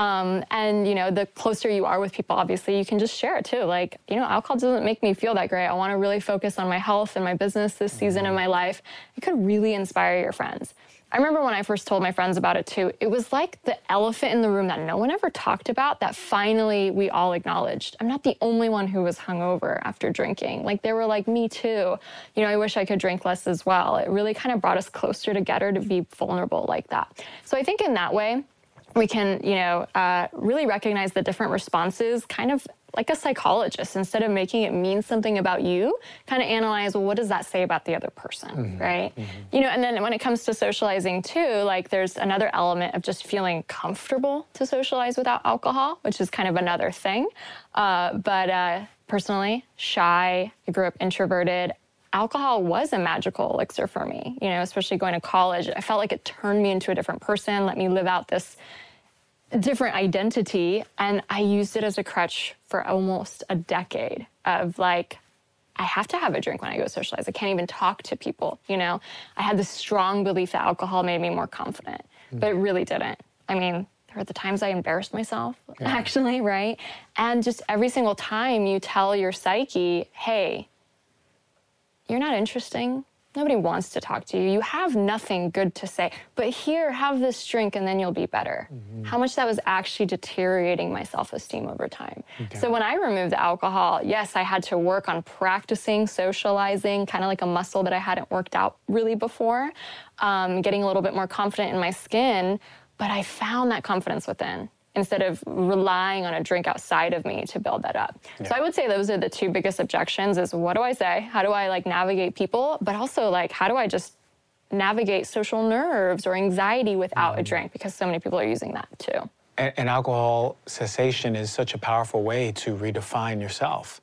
Um, and you know, the closer you are with people, obviously, you can just share it too. Like, you know, alcohol doesn't make me feel that great. I want to really focus on my health and my business this season of my life. It could really inspire your friends. I remember when I first told my friends about it too, it was like the elephant in the room that no one ever talked about that finally we all acknowledged. I'm not the only one who was hungover after drinking. Like they were like, me too. You know, I wish I could drink less as well. It really kind of brought us closer together to be vulnerable like that. So I think in that way, we can, you know, uh, really recognize the different responses kind of like a psychologist instead of making it mean something about you kind of analyze well what does that say about the other person mm-hmm. right mm-hmm. you know and then when it comes to socializing too like there's another element of just feeling comfortable to socialize without alcohol which is kind of another thing uh, but uh, personally shy i grew up introverted alcohol was a magical elixir for me, you know, especially going to college. I felt like it turned me into a different person, let me live out this different identity. And I used it as a crutch for almost a decade of like, I have to have a drink when I go socialize. I can't even talk to people, you know? I had this strong belief that alcohol made me more confident, mm. but it really didn't. I mean, there were the times I embarrassed myself, yeah. actually, right? And just every single time you tell your psyche, hey, you're not interesting. Nobody wants to talk to you. You have nothing good to say. But here, have this drink and then you'll be better. Mm-hmm. How much that was actually deteriorating my self esteem over time. Okay. So when I removed the alcohol, yes, I had to work on practicing socializing, kind of like a muscle that I hadn't worked out really before, um, getting a little bit more confident in my skin. But I found that confidence within instead of relying on a drink outside of me to build that up. Yeah. So I would say those are the two biggest objections is what do I say? How do I like navigate people? But also like how do I just navigate social nerves or anxiety without mm-hmm. a drink because so many people are using that too. And, and, alcohol cessation is such a powerful way to redefine yourself.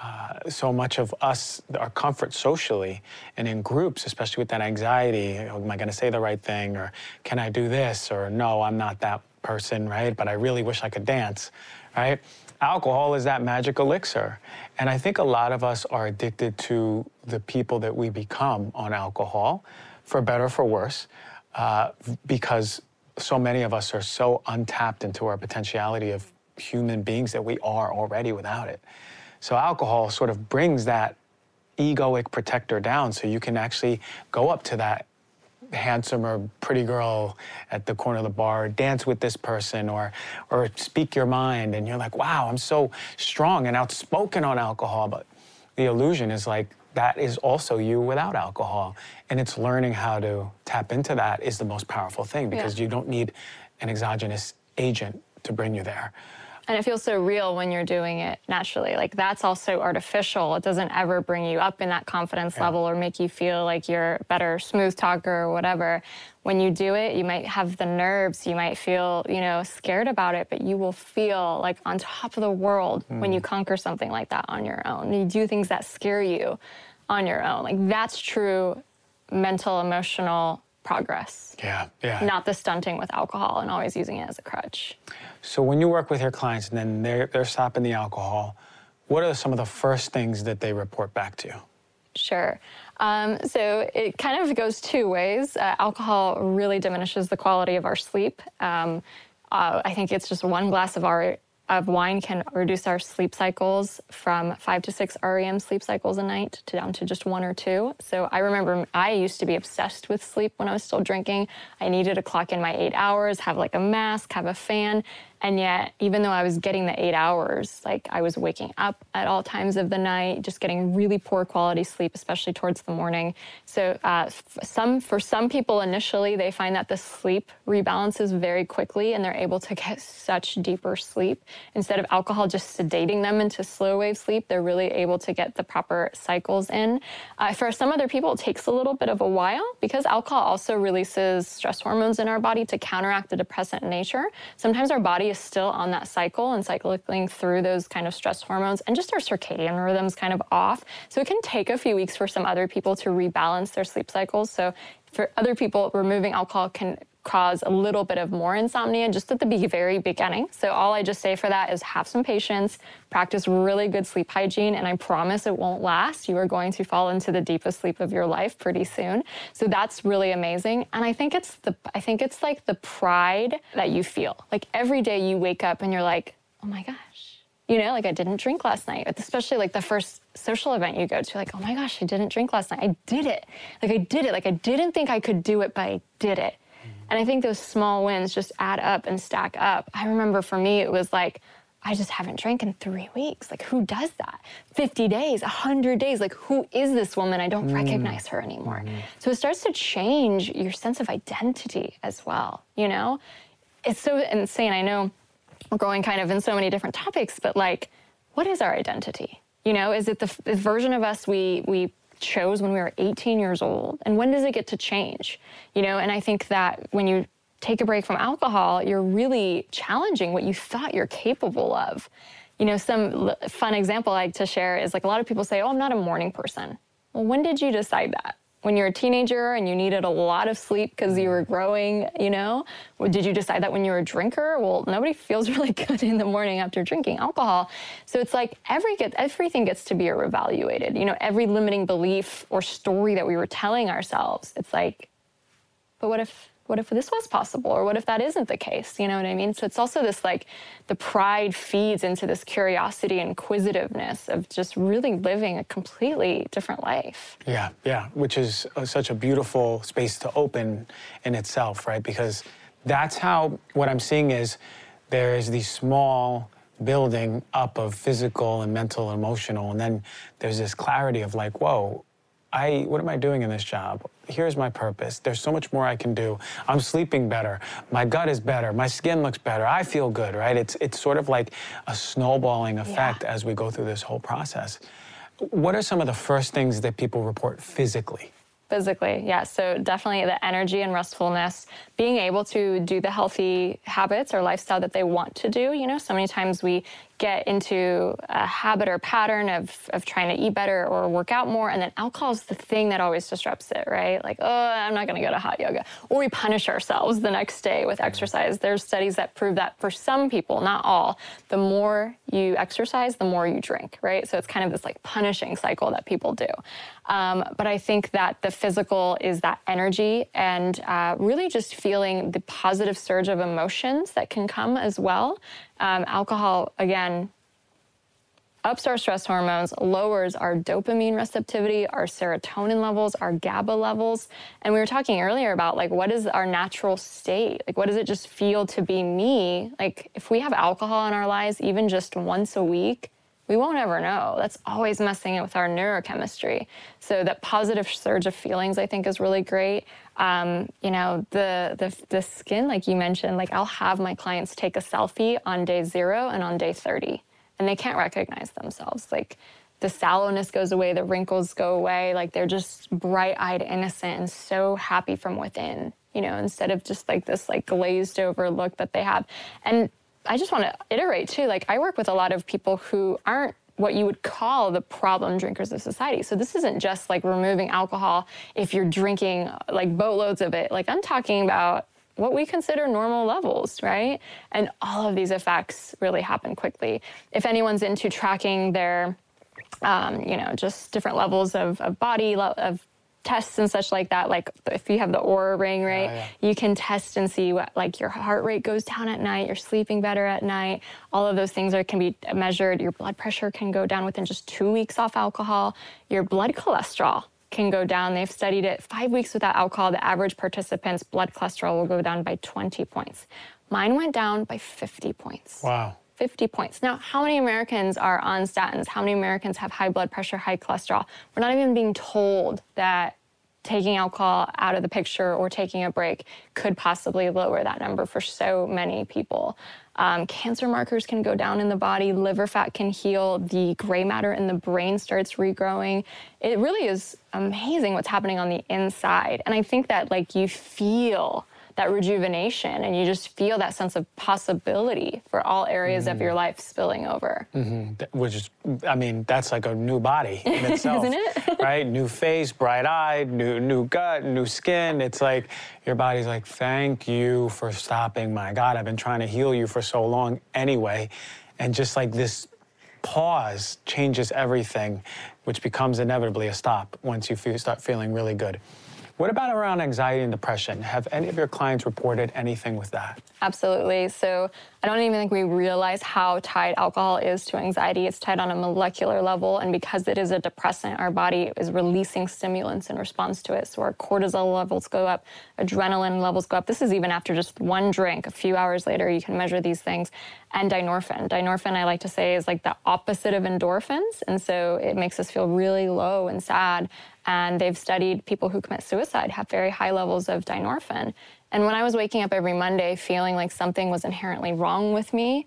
Uh, so much of us, our comfort socially and in groups, especially with that anxiety, am I going to say the right thing, or can I do this, or no, I'm not that person, right? But I really wish I could dance, right? Alcohol is that magic elixir. And I think a lot of us are addicted to the people that we become on alcohol, for better or for worse, uh, because so many of us are so untapped into our potentiality of human beings that we are already without it. So alcohol sort of brings that egoic protector down so you can actually go up to that handsome or pretty girl at the corner of the bar, dance with this person, or or speak your mind, and you're like, wow, I'm so strong and outspoken on alcohol. But the illusion is like that is also you without alcohol, and it's learning how to tap into that is the most powerful thing because yeah. you don't need an exogenous agent to bring you there. And it feels so real when you're doing it naturally. Like that's also artificial. It doesn't ever bring you up in that confidence yeah. level or make you feel like you're a better smooth talker or whatever. When you do it, you might have the nerves, you might feel, you know, scared about it, but you will feel like on top of the world mm. when you conquer something like that on your own. You do things that scare you on your own. Like that's true mental, emotional progress. Yeah, yeah. Not the stunting with alcohol and always using it as a crutch. So when you work with your clients and then they're, they're stopping the alcohol, what are some of the first things that they report back to you? Sure. Um, so it kind of goes two ways. Uh, alcohol really diminishes the quality of our sleep. Um, uh, I think it's just one glass of our of wine can reduce our sleep cycles from five to six REM sleep cycles a night to down to just one or two. So I remember I used to be obsessed with sleep when I was still drinking. I needed to clock in my eight hours, have like a mask, have a fan. And yet, even though I was getting the eight hours, like I was waking up at all times of the night, just getting really poor quality sleep, especially towards the morning. So, uh, some for some people initially, they find that the sleep rebalances very quickly, and they're able to get such deeper sleep. Instead of alcohol just sedating them into slow wave sleep, they're really able to get the proper cycles in. Uh, for some other people, it takes a little bit of a while because alcohol also releases stress hormones in our body to counteract the depressant nature. Sometimes our body is still on that cycle and cycling through those kind of stress hormones and just our circadian rhythms kind of off. So it can take a few weeks for some other people to rebalance their sleep cycles. So for other people, removing alcohol can cause a little bit of more insomnia just at the very beginning. So all I just say for that is have some patience, practice really good sleep hygiene, and I promise it won't last. You are going to fall into the deepest sleep of your life pretty soon. So that's really amazing. And I think it's the I think it's like the pride that you feel. Like every day you wake up and you're like, oh my gosh. You know, like I didn't drink last night, especially like the first social event you go to, like, oh my gosh, I didn't drink last night. I did it. Like I did it. Like I didn't think I could do it, but I did it. And I think those small wins just add up and stack up. I remember for me, it was like, I just haven't drank in three weeks. Like, who does that? 50 days, 100 days. Like, who is this woman? I don't mm. recognize her anymore. Mm. So it starts to change your sense of identity as well, you know? It's so insane. I know we're going kind of in so many different topics, but like, what is our identity? You know, is it the, the version of us we, we chose when we were 18 years old? And when does it get to change? You know, and I think that when you take a break from alcohol, you're really challenging what you thought you're capable of. You know, some fun example I like to share is like a lot of people say, "Oh, I'm not a morning person." Well, when did you decide that? When you're a teenager and you needed a lot of sleep because you were mm. growing, you know? Did you decide that when you were a drinker? Well, nobody feels really good in the morning after drinking alcohol. So it's like every get, everything gets to be reevaluated. You know, every limiting belief or story that we were telling ourselves, it's like, but what if what if this was possible or what if that isn't the case? You know what i mean? So it's also this like the pride feeds into this curiosity inquisitiveness of just really living a completely different life. Yeah yeah which is uh, such a beautiful space to open in itself right? Because that's how what i'm seeing is there's these small building up of physical and mental and emotional and then there's this clarity of like whoa I what am I doing in this job? Here's my purpose. There's so much more I can do. I'm sleeping better. My gut is better. My skin looks better. I feel good, right? It's it's sort of like a snowballing effect yeah. as we go through this whole process. What are some of the first things that people report physically? Physically, yeah. So definitely the energy and restfulness, being able to do the healthy habits or lifestyle that they want to do. You know, so many times we get into a habit or pattern of, of trying to eat better or work out more. And then alcohol is the thing that always disrupts it, right? Like, oh, I'm not going to go to hot yoga. Or we punish ourselves the next day with exercise. There's studies that prove that for some people, not all, the more you exercise, the more you drink, right? So it's kind of this like punishing cycle that people do. Um, but I think that the physical is that energy and uh, really just feeling the positive surge of emotions that can come as well. Um, alcohol, again, ups our stress hormones, lowers our dopamine receptivity, our serotonin levels, our GABA levels. And we were talking earlier about like what is our natural state? Like what does it just feel to be me? Like if we have alcohol in our lives even just once a week, we won't ever know. That's always messing with our neurochemistry. So that positive surge of feelings, I think, is really great. Um, you know, the, the the skin, like you mentioned, like I'll have my clients take a selfie on day zero and on day 30, and they can't recognize themselves. Like the sallowness goes away, the wrinkles go away, like they're just bright-eyed, innocent, and so happy from within. You know, instead of just like this like glazed over look that they have. And I just want to iterate too. Like I work with a lot of people who aren't what you would call the problem drinkers of society. So this isn't just like removing alcohol if you're drinking like boatloads of it. Like I'm talking about what we consider normal levels, right? And all of these effects really happen quickly. If anyone's into tracking their um, you know, just different levels of, of body, of tests and such like that like if you have the Oura ring right yeah. you can test and see what like your heart rate goes down at night you're sleeping better at night. All of those things are can be measured. Your blood pressure can go down within just two weeks off alcohol. Your blood cholesterol can go down. They've studied it five weeks without alcohol. The average participant's blood cholesterol will go down by 20 points. Mine went down by 50 points. Wow 50 points. Now, how many Americans are on statins? How many Americans have high blood pressure, high cholesterol? We're not even being told that taking alcohol out of the picture or taking a break could possibly lower that number for so many people. Um, cancer markers can go down in the body, liver fat can heal, the gray matter in the brain starts regrowing. It really is amazing what's happening on the inside. And I think that, like, you feel that rejuvenation and you just feel that sense of possibility for all areas mm-hmm. of your life spilling over. Mm-hmm. Which is, I mean, that's like a new body in itself. Isn't it? right? New face, bright eyed, new, new gut, new skin. It's like your body's like, thank you for stopping. My God, I've been trying to heal you for so long anyway. And just like this pause changes everything, which becomes inevitably a stop once you feel, start feeling really good. What about around anxiety and depression? Have any of your clients reported anything with that? Absolutely. So I don't even think we realize how tied alcohol is to anxiety. It's tied on a molecular level. And because it is a depressant, our body is releasing stimulants in response to it. So our cortisol levels go up, adrenaline levels go up. This is even after just one drink. A few hours later, you can measure these things. And dynorphin. Dynorphin, I like to say, is like the opposite of endorphins. And so it makes us feel really low and sad. And they've studied people who commit suicide have very high levels of dynorphin. And when I was waking up every Monday feeling like something was inherently wrong with me,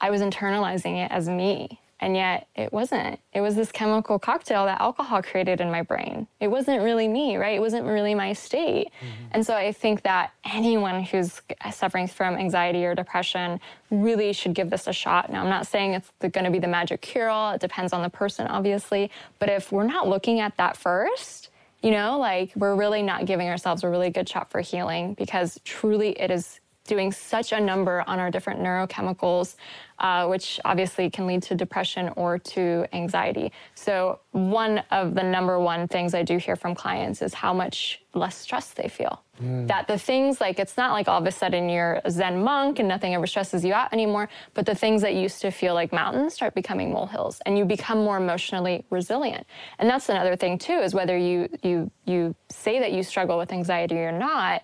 I was internalizing it as me. And yet it wasn't. It was this chemical cocktail that alcohol created in my brain. It wasn't really me, right? It wasn't really my state. Mm-hmm. And so I think that anyone who's suffering from anxiety or depression really should give this a shot. Now, I'm not saying it's going to be the magic cure all. It depends on the person, obviously. But if we're not looking at that first, you know, like we're really not giving ourselves a really good shot for healing because truly it is doing such a number on our different neurochemicals, uh, which obviously can lead to depression or to anxiety. So, one of the number one things I do hear from clients is how much less stress they feel. Mm. That the things like it's not like all of a sudden you're a Zen monk and nothing ever stresses you out anymore, but the things that used to feel like mountains start becoming molehills and you become more emotionally resilient. And that's another thing too is whether you you you say that you struggle with anxiety or not,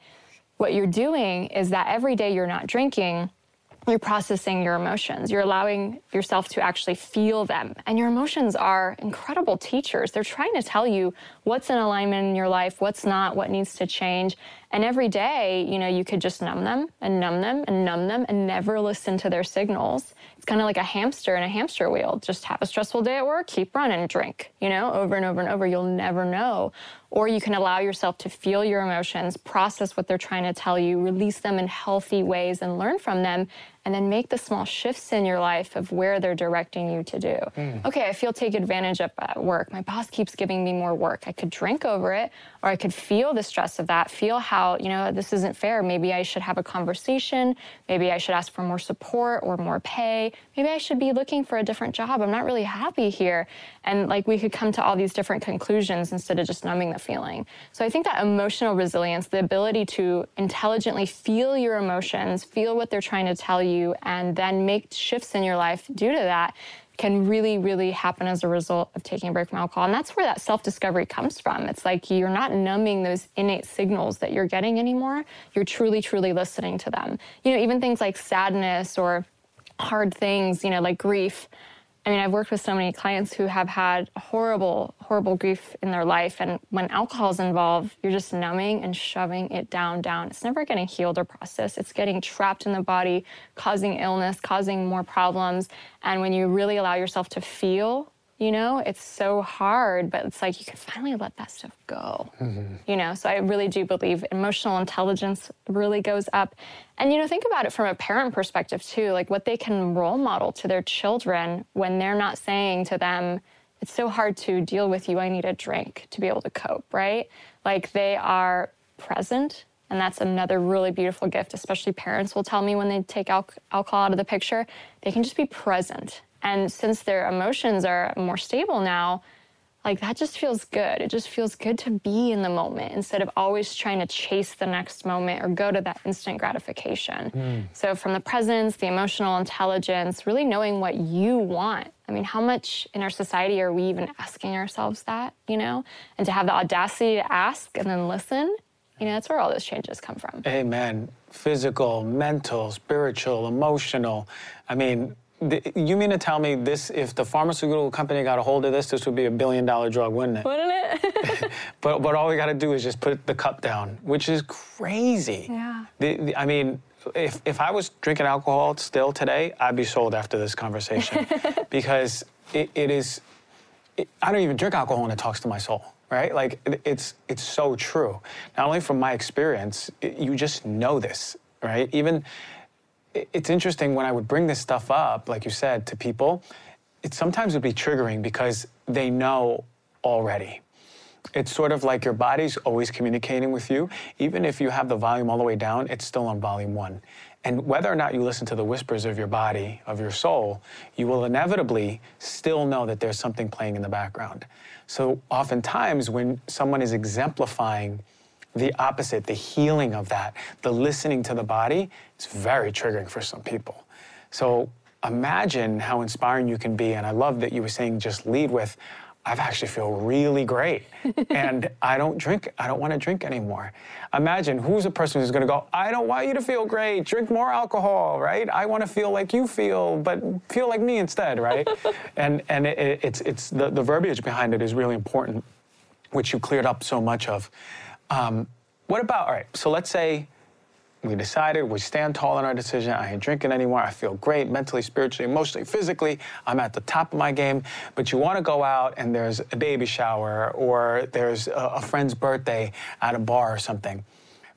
what you're doing is that every day you're not drinking, you're processing your emotions. You're allowing yourself to actually feel them. And your emotions are incredible teachers. They're trying to tell you what's in alignment in your life, what's not, what needs to change. And every day, you know, you could just numb them and numb them and numb them and never listen to their signals. It's kind of like a hamster in a hamster wheel. Just have a stressful day at work, keep running, drink, you know, over and over and over. You'll never know or you can allow yourself to feel your emotions, process what they're trying to tell you, release them in healthy ways, and learn from them, and then make the small shifts in your life of where they're directing you to do. Mm. Okay, I feel taken advantage of at work. My boss keeps giving me more work. I could drink over it, or I could feel the stress of that, feel how, you know, this isn't fair. Maybe I should have a conversation. Maybe I should ask for more support or more pay. Maybe I should be looking for a different job. I'm not really happy here. And like we could come to all these different conclusions instead of just numbing the feeling. So I think that emotional resilience, the ability to intelligently feel your emotions, feel what they're trying to tell you, and then make shifts in your life due to that can really, really happen as a result of taking a break from alcohol. And that's where that self discovery comes from. It's like you're not numbing those innate signals that you're getting anymore. You're truly, truly listening to them. You know, even things like sadness or hard things, you know, like grief. I mean, I've worked with so many clients who have had horrible, horrible grief in their life. And when alcohol is involved, you're just numbing and shoving it down, down. It's never getting healed or processed. It's getting trapped in the body, causing illness, causing more problems. And when you really allow yourself to feel you know it's so hard but it's like you can finally let that stuff go. Mm-hmm. you know so i really do believe emotional intelligence really goes up. And you know think about it from a parent perspective too like what they can role model to their children when they're not saying to them it's so hard to deal with you. I need a drink to be able to cope right? Like they are present and that's another really beautiful gift especially parents will tell me when they take al- alcohol out of the picture. They can just be present and since their emotions are more stable now, like that just feels good. It just feels good to be in the moment instead of always trying to chase the next moment or go to that instant gratification. Mm. So, from the presence, the emotional intelligence, really knowing what you want. I mean, how much in our society are we even asking ourselves that, you know? And to have the audacity to ask and then listen, you know, that's where all those changes come from. Amen. Physical, mental, spiritual, emotional. I mean, you mean to tell me this, if the pharmaceutical company got a hold of this, this would be a billion dollar drug, wouldn't it? Wouldn't it? but, but all we got to do is just put the cup down, which is crazy. Yeah. The, the, I mean, if, if I was drinking alcohol still today, I'd be sold after this conversation because it, it is, it, I don't even drink alcohol and it talks to my soul, right? Like it, it's, it's so true. Not only from my experience, you just know this, right? Even, it's interesting when I would bring this stuff up, like you said, to people, it sometimes would be triggering because they know already. It's sort of like your body's always communicating with you. Even if you have the volume all the way down, it's still on volume one. And whether or not you listen to the whispers of your body, of your soul, you will inevitably still know that there's something playing in the background. So oftentimes, when someone is exemplifying the opposite, the healing of that, the listening to the body, it's very triggering for some people. So imagine how inspiring you can be. And I love that you were saying just lead with, I actually feel really great. and I don't drink, I don't want to drink anymore. Imagine who's a person who's going to go, I don't want you to feel great, drink more alcohol, right? I want to feel like you feel, but feel like me instead, right? and and it, it's, it's the, the verbiage behind it is really important, which you cleared up so much of. Um, what about, all right, so let's say we decided we stand tall in our decision. I ain't drinking anymore. I feel great mentally, spiritually, emotionally, physically. I'm at the top of my game. But you want to go out and there's a baby shower or there's a, a friend's birthday at a bar or something.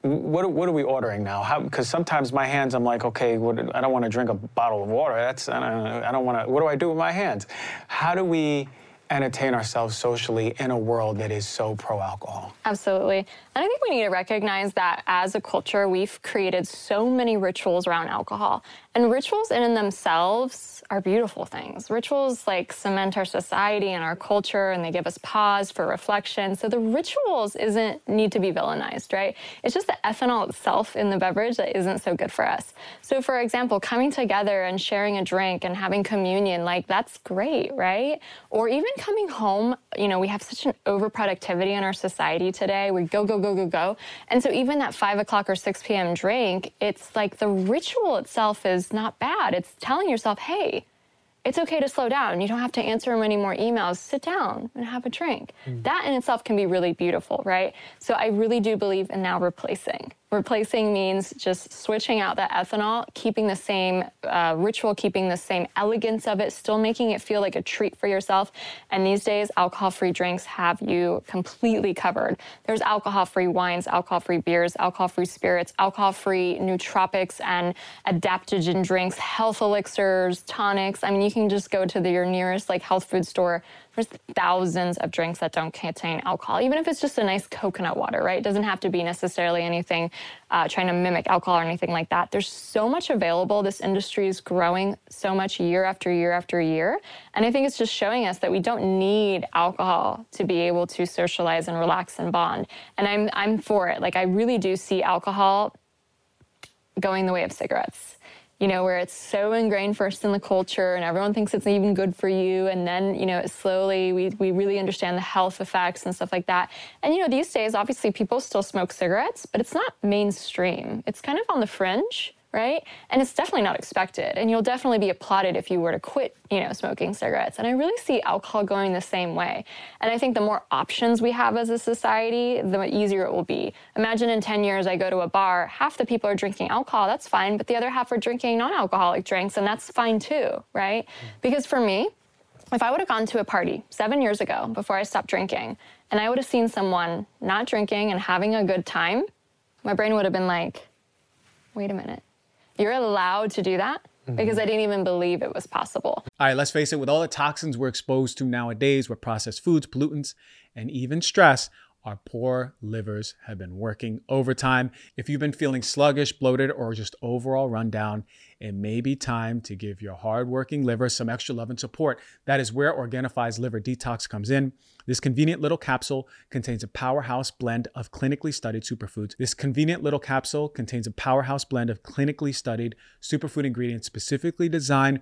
What, what are we ordering now? Because sometimes my hands, I'm like, okay, what, I don't want to drink a bottle of water. That's I don't, I don't want to. What do I do with my hands? How do we entertain ourselves socially in a world that is so pro alcohol. Absolutely. And I think we need to recognize that as a culture, we've created so many rituals around alcohol. And rituals in and themselves are beautiful things. Rituals like cement our society and our culture and they give us pause for reflection. So the rituals isn't need to be villainized, right? It's just the ethanol itself in the beverage that isn't so good for us. So for example, coming together and sharing a drink and having communion, like that's great, right? Or even coming home, you know, we have such an overproductivity in our society today. We go, go, go, go, go. And so even that five o'clock or 6 p.m. drink, it's like the ritual itself is not bad. It's telling yourself, hey, it's okay to slow down. You don't have to answer many more emails. Sit down and have a drink. Mm. That in itself can be really beautiful, right? So I really do believe in now replacing. Replacing means just switching out the ethanol, keeping the same uh, ritual, keeping the same elegance of it, still making it feel like a treat for yourself. And these days, alcohol free drinks have you completely covered. There's alcohol free wines, alcohol free beers, alcohol free spirits, alcohol free nootropics and adaptogen drinks, health elixirs, tonics. I mean, you can just go to the, your nearest like health food store there's thousands of drinks that don't contain alcohol, even if it's just a nice coconut water, right? It doesn't have to be necessarily anything uh, trying to mimic alcohol or anything like that. There's so much available. This industry is growing so much year after year after year. And I think it's just showing us that we don't need alcohol to be able to socialize and relax and bond. And I'm, I'm for it. Like, I really do see alcohol going the way of cigarettes you know, where it's so ingrained first in the culture and everyone thinks it's even good for you. And then, you know, slowly we, we really understand the health effects and stuff like that. And, you know, these days, obviously, people still smoke cigarettes, but it's not mainstream. It's kind of on the fringe right? And it's definitely not expected. And you'll definitely be applauded if you were to quit, you know, smoking cigarettes. And I really see alcohol going the same way. And I think the more options we have as a society, the easier it will be. Imagine in 10 years I go to a bar, half the people are drinking alcohol, that's fine, but the other half are drinking non-alcoholic drinks and that's fine too, right? Mm. Because for me, if I would have gone to a party 7 years ago before I stopped drinking and I would have seen someone not drinking and having a good time, my brain would have been like, wait a minute you're allowed to do that mm-hmm. because I didn't even believe it was possible. All right, let's face it, with all the toxins we're exposed to nowadays with processed foods, pollutants, and even stress, our poor livers have been working overtime. If you've been feeling sluggish, bloated, or just overall run down, it may be time to give your hardworking liver some extra love and support. That is where Organifi's Liver Detox comes in. This convenient little capsule contains a powerhouse blend of clinically studied superfoods. This convenient little capsule contains a powerhouse blend of clinically studied superfood ingredients specifically designed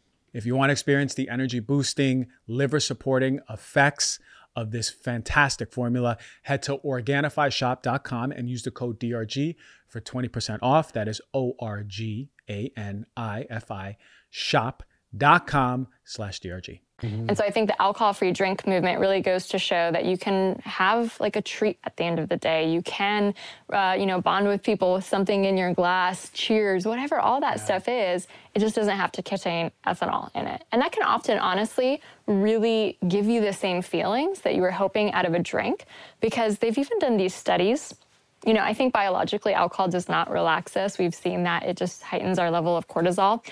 If you want to experience the energy boosting, liver supporting effects of this fantastic formula, head to OrganifiShop.com and use the code DRG for 20% off. That is O R G A N I F I shop.com slash DRG. Mm-hmm. And so I think the alcohol free drink movement really goes to show that you can have like a treat at the end of the day. You can, uh, you know, bond with people with something in your glass, cheers, whatever all that yeah. stuff is. It just doesn't have to contain ethanol in it. And that can often, honestly, really give you the same feelings that you were hoping out of a drink because they've even done these studies you know, I think biologically alcohol does not relax us. We've seen that it just heightens our level of cortisol,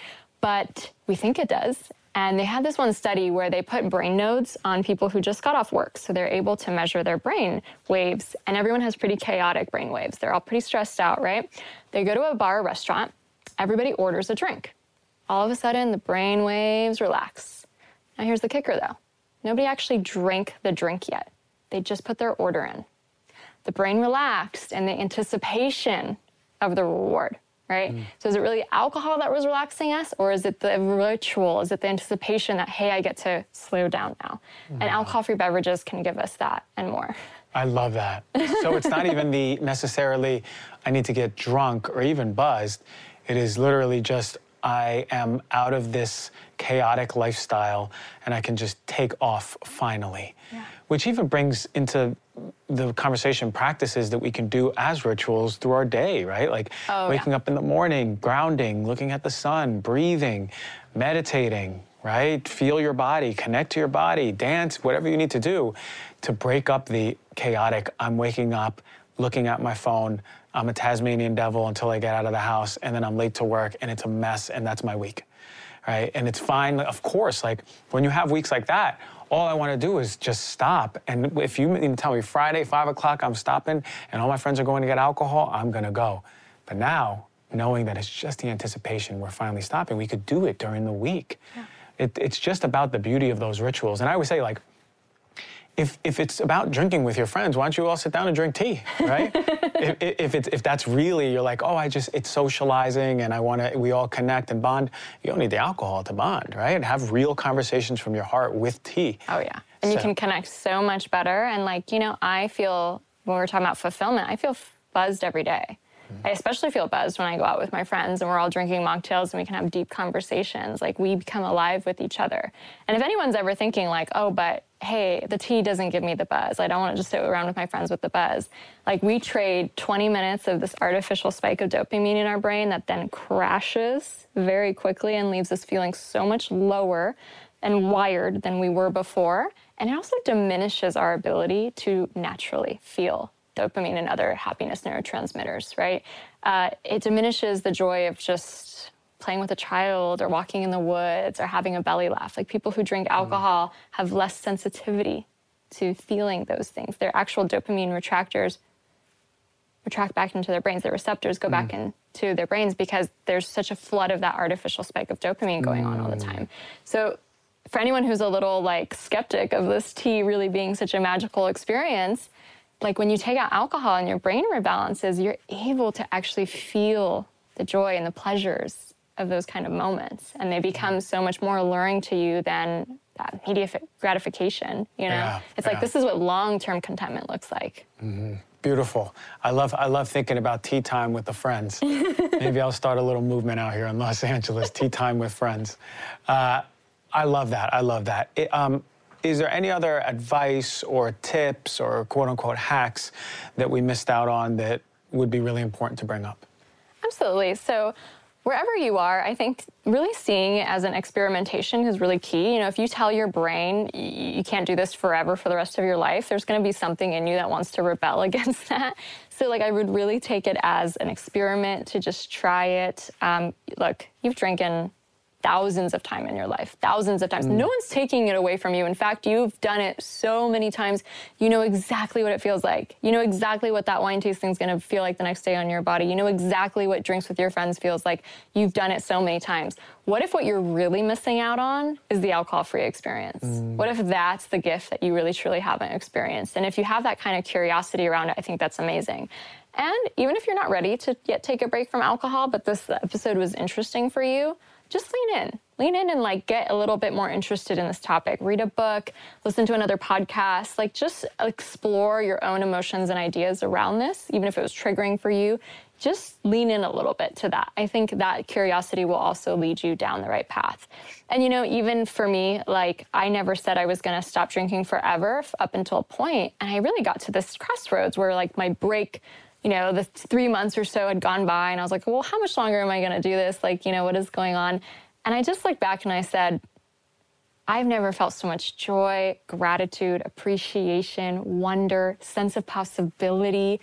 but we think it does. And they had this one study where they put brain nodes on people who just got off work. So they're able to measure their brain waves. And everyone has pretty chaotic brain waves. They're all pretty stressed out, right? They go to a bar or restaurant, everybody orders a drink. All of a sudden, the brain waves relax. Now, here's the kicker though nobody actually drank the drink yet, they just put their order in. The brain relaxed, and the anticipation of the reward right? Mm. So is it really alcohol that was relaxing us, or is it the ritual? Is it the anticipation that, hey, I get to slow down now? And alcohol free beverages can give us that and more. I love that. So it's not even the necessarily, I need to get drunk or even buzzed. It is literally just, I am out of this chaotic lifestyle and I can just take off finally. Yeah. Which even brings into the conversation practices that we can do as rituals through our day, right? Like oh, waking yeah. up in the morning, grounding, looking at the sun, breathing, meditating, right? Feel your body, connect to your body, dance, whatever you need to do to break up the chaotic. I'm waking up, looking at my phone. I'm a Tasmanian devil until I get out of the house, and then I'm late to work, and it's a mess, and that's my week, right? And it's fine, of course. Like when you have weeks like that, all I want to do is just stop. And if you even tell me Friday, five o'clock, I'm stopping, and all my friends are going to get alcohol, I'm gonna go. But now, knowing that it's just the anticipation, we're finally stopping. We could do it during the week. Yeah. It, it's just about the beauty of those rituals. And I always say, like, if, if it's about drinking with your friends, why don't you all sit down and drink tea, right? if, if, it's, if that's really, you're like, oh, I just, it's socializing and I want to, we all connect and bond, you don't need the alcohol to bond, right? And have real conversations from your heart with tea. Oh, yeah. And so. you can connect so much better. And like, you know, I feel, when we're talking about fulfillment, I feel buzzed every day. I especially feel buzzed when I go out with my friends and we're all drinking mocktails and we can have deep conversations. Like we become alive with each other. And if anyone's ever thinking like, oh, but hey, the tea doesn't give me the buzz. I don't want to just sit around with my friends with the buzz. Like we trade 20 minutes of this artificial spike of dopamine in our brain that then crashes very quickly and leaves us feeling so much lower and wired than we were before. And it also diminishes our ability to naturally feel dopamine and other happiness neurotransmitters, right? Uh, it diminishes the joy of just playing with a child or walking in the woods or having a belly laugh. Like people who drink alcohol mm. have less sensitivity to feeling those things. Their actual dopamine retractors retract back into their brains. Their receptors go mm. back into their brains because there's such a flood of that artificial spike of dopamine going mm. on all the time. So for anyone who's a little like skeptic of this tea really being such a magical experience, like when you take out alcohol and your brain rebalances, you're able to actually feel the joy and the pleasures of those kind of moments. And they become so much more alluring to you than that immediate gratification. You know, yeah, it's yeah. like this is what long-term contentment looks like. Mm-hmm. Beautiful. I love I love thinking about tea time with the friends. Maybe I'll start a little movement out here in Los Angeles. tea time with friends. Uh, I love that. I love that. It, um, is there any other advice or tips or quote unquote hacks that we missed out on that would be really important to bring up? Absolutely. So, wherever you are, I think really seeing it as an experimentation is really key. You know, if you tell your brain you can't do this forever for the rest of your life, there's going to be something in you that wants to rebel against that. So, like, I would really take it as an experiment to just try it. Um, look, you've drinking thousands of time in your life, thousands of times. Mm. No one's taking it away from you. In fact, you've done it so many times. You know exactly what it feels like. You know exactly what that wine tasting is going to feel like the next day on your body. You know exactly what drinks with your friends feels like. You've done it so many times. What if what you're really missing out on is the alcohol-free experience? Mm. What if that's the gift that you really truly haven't experienced? And if you have that kind of curiosity around it, I think that's amazing. And even if you're not ready to yet take a break from alcohol, but this episode was interesting for you, just lean in. Lean in and like get a little bit more interested in this topic. Read a book, listen to another podcast, like just explore your own emotions and ideas around this, even if it was triggering for you. Just lean in a little bit to that. I think that curiosity will also lead you down the right path. And you know, even for me, like I never said I was to stop drinking forever up until a point, and I really got to this crossroads where like my break you know, the three months or so had gone by, and I was like, well, how much longer am I going to do this? Like, you know, what is going on? And I just looked back and I said, I've never felt so much joy, gratitude, appreciation, wonder, sense of possibility.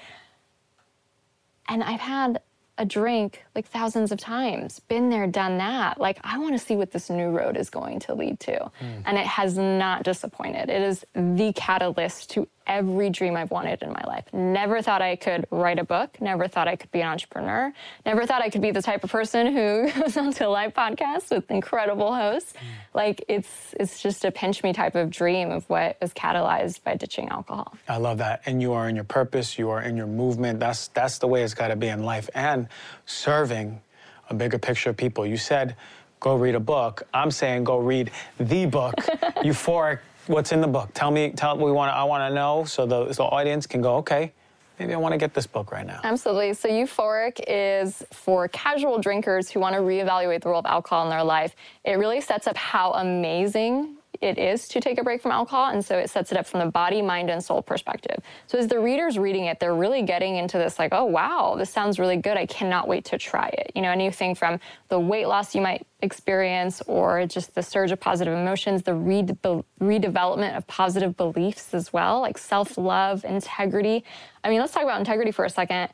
And I've had a drink like thousands of times, been there, done that. Like, I want to see what this new road is going to lead to. Mm. And it has not disappointed. It is the catalyst to every dream I've wanted in my life. Never thought I could write a book. Never thought I could be an entrepreneur. Never thought I could be the type of person who goes onto a live podcast with incredible hosts. Mm. Like it's it's just a pinch me type of dream of what was catalyzed by ditching alcohol. I love that. And you are in your purpose. You are in your movement. That's that's the way it's got to be in life. And serving a bigger picture of people. You said go read a book. I'm saying go read the book, Euphoric. What's in the book? Tell me. Tell we want. I want to know so the, the audience can go. Okay, maybe I want to get this book right now. Absolutely. So Euphoric is for casual drinkers who want to reevaluate the role of alcohol in their life. It really sets up how amazing it is to take a break from alcohol. And so it sets it up from the body, mind, and soul perspective. So as the reader's reading it, they're really getting into this like, oh, wow, this sounds really good. I cannot wait to try it. You know, anything from the weight loss you might experience or just the surge of positive emotions, the redevelopment of positive beliefs as well, like self love, integrity. I mean, let's talk about integrity for a second.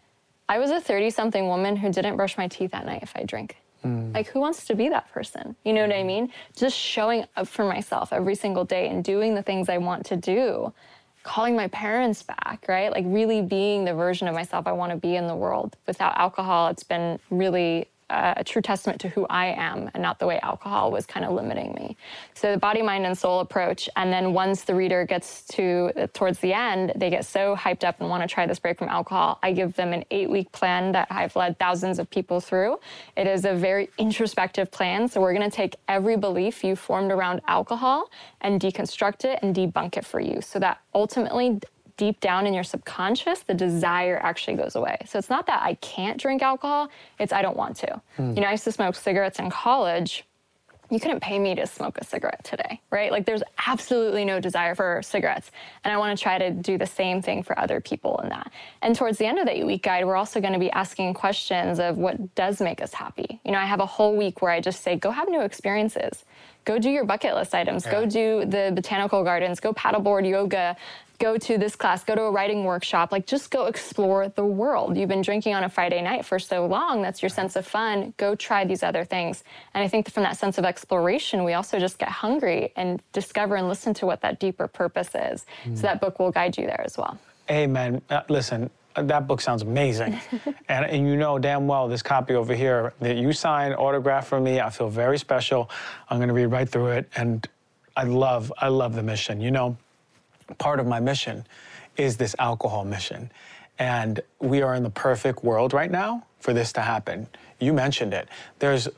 I was a 30 something woman who didn't brush my teeth at night if I drink. Mm. Like, who wants to be that person? You know what I mean? Just showing up for myself every single day and doing the things I want to do, calling my parents back, right? Like, really being the version of myself I want to be in the world. Without alcohol, it's been really a true testament to who I am and not the way alcohol was kind of limiting me. So the body, mind, and soul approach. And then once the reader gets to towards the end, they get so hyped up and want to try this break from alcohol. I give them an eight week plan that I've led thousands of people through. It is a very introspective plan. So we're going to take every belief you formed around alcohol and deconstruct it and debunk it for you so that ultimately deep down in your subconscious, the desire actually goes away. So it's not that I can't drink alcohol, it's I don't want to. Mm. You know, I used to smoke cigarettes in college. You couldn't pay me to smoke a cigarette today, right? Like there's absolutely no desire for cigarettes. And I want to try to do the same thing for other people in that. And towards the end of the eight week guide, we're also going to be asking questions of what does make us happy. You know, I have a whole week where I just say, go have new experiences go do your bucket list items. Yeah. Go do the botanical gardens. Go paddleboard yoga go to this class, go to a writing workshop, like just go explore the world. You've been drinking on a Friday night for so long, that's your sense of fun. Go try these other things. And I think from that sense of exploration, we also just get hungry and discover and listen to what that deeper purpose is. Mm. So that book will guide you there as well. Amen. Uh, listen, uh, that book sounds amazing. and, and you know damn well this copy over here that you signed, autographed for me, I feel very special. I'm going to read right through it. And I love, I love the mission. You know, part of my mission is this alcohol mission. And we are in the perfect world right now for this to happen. You mentioned it. There's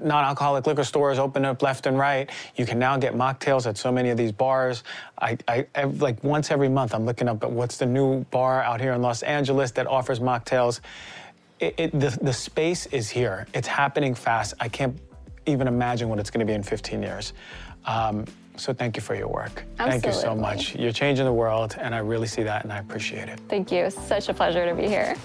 non alcoholic liquor stores open up left and right. You can now get mocktails at so many of these bars. I, I, I, like once every month, I'm looking up at what's the new bar out here in Los Angeles that offers mocktails. It, it, the, the space is here. It's happening fast. I can't even imagine what it's going to be in 15 years. Um, so thank you for your work. Absolutely. Thank you so much. You're changing the world, and I really see that, and I appreciate it. Thank you. Such a pleasure to be here.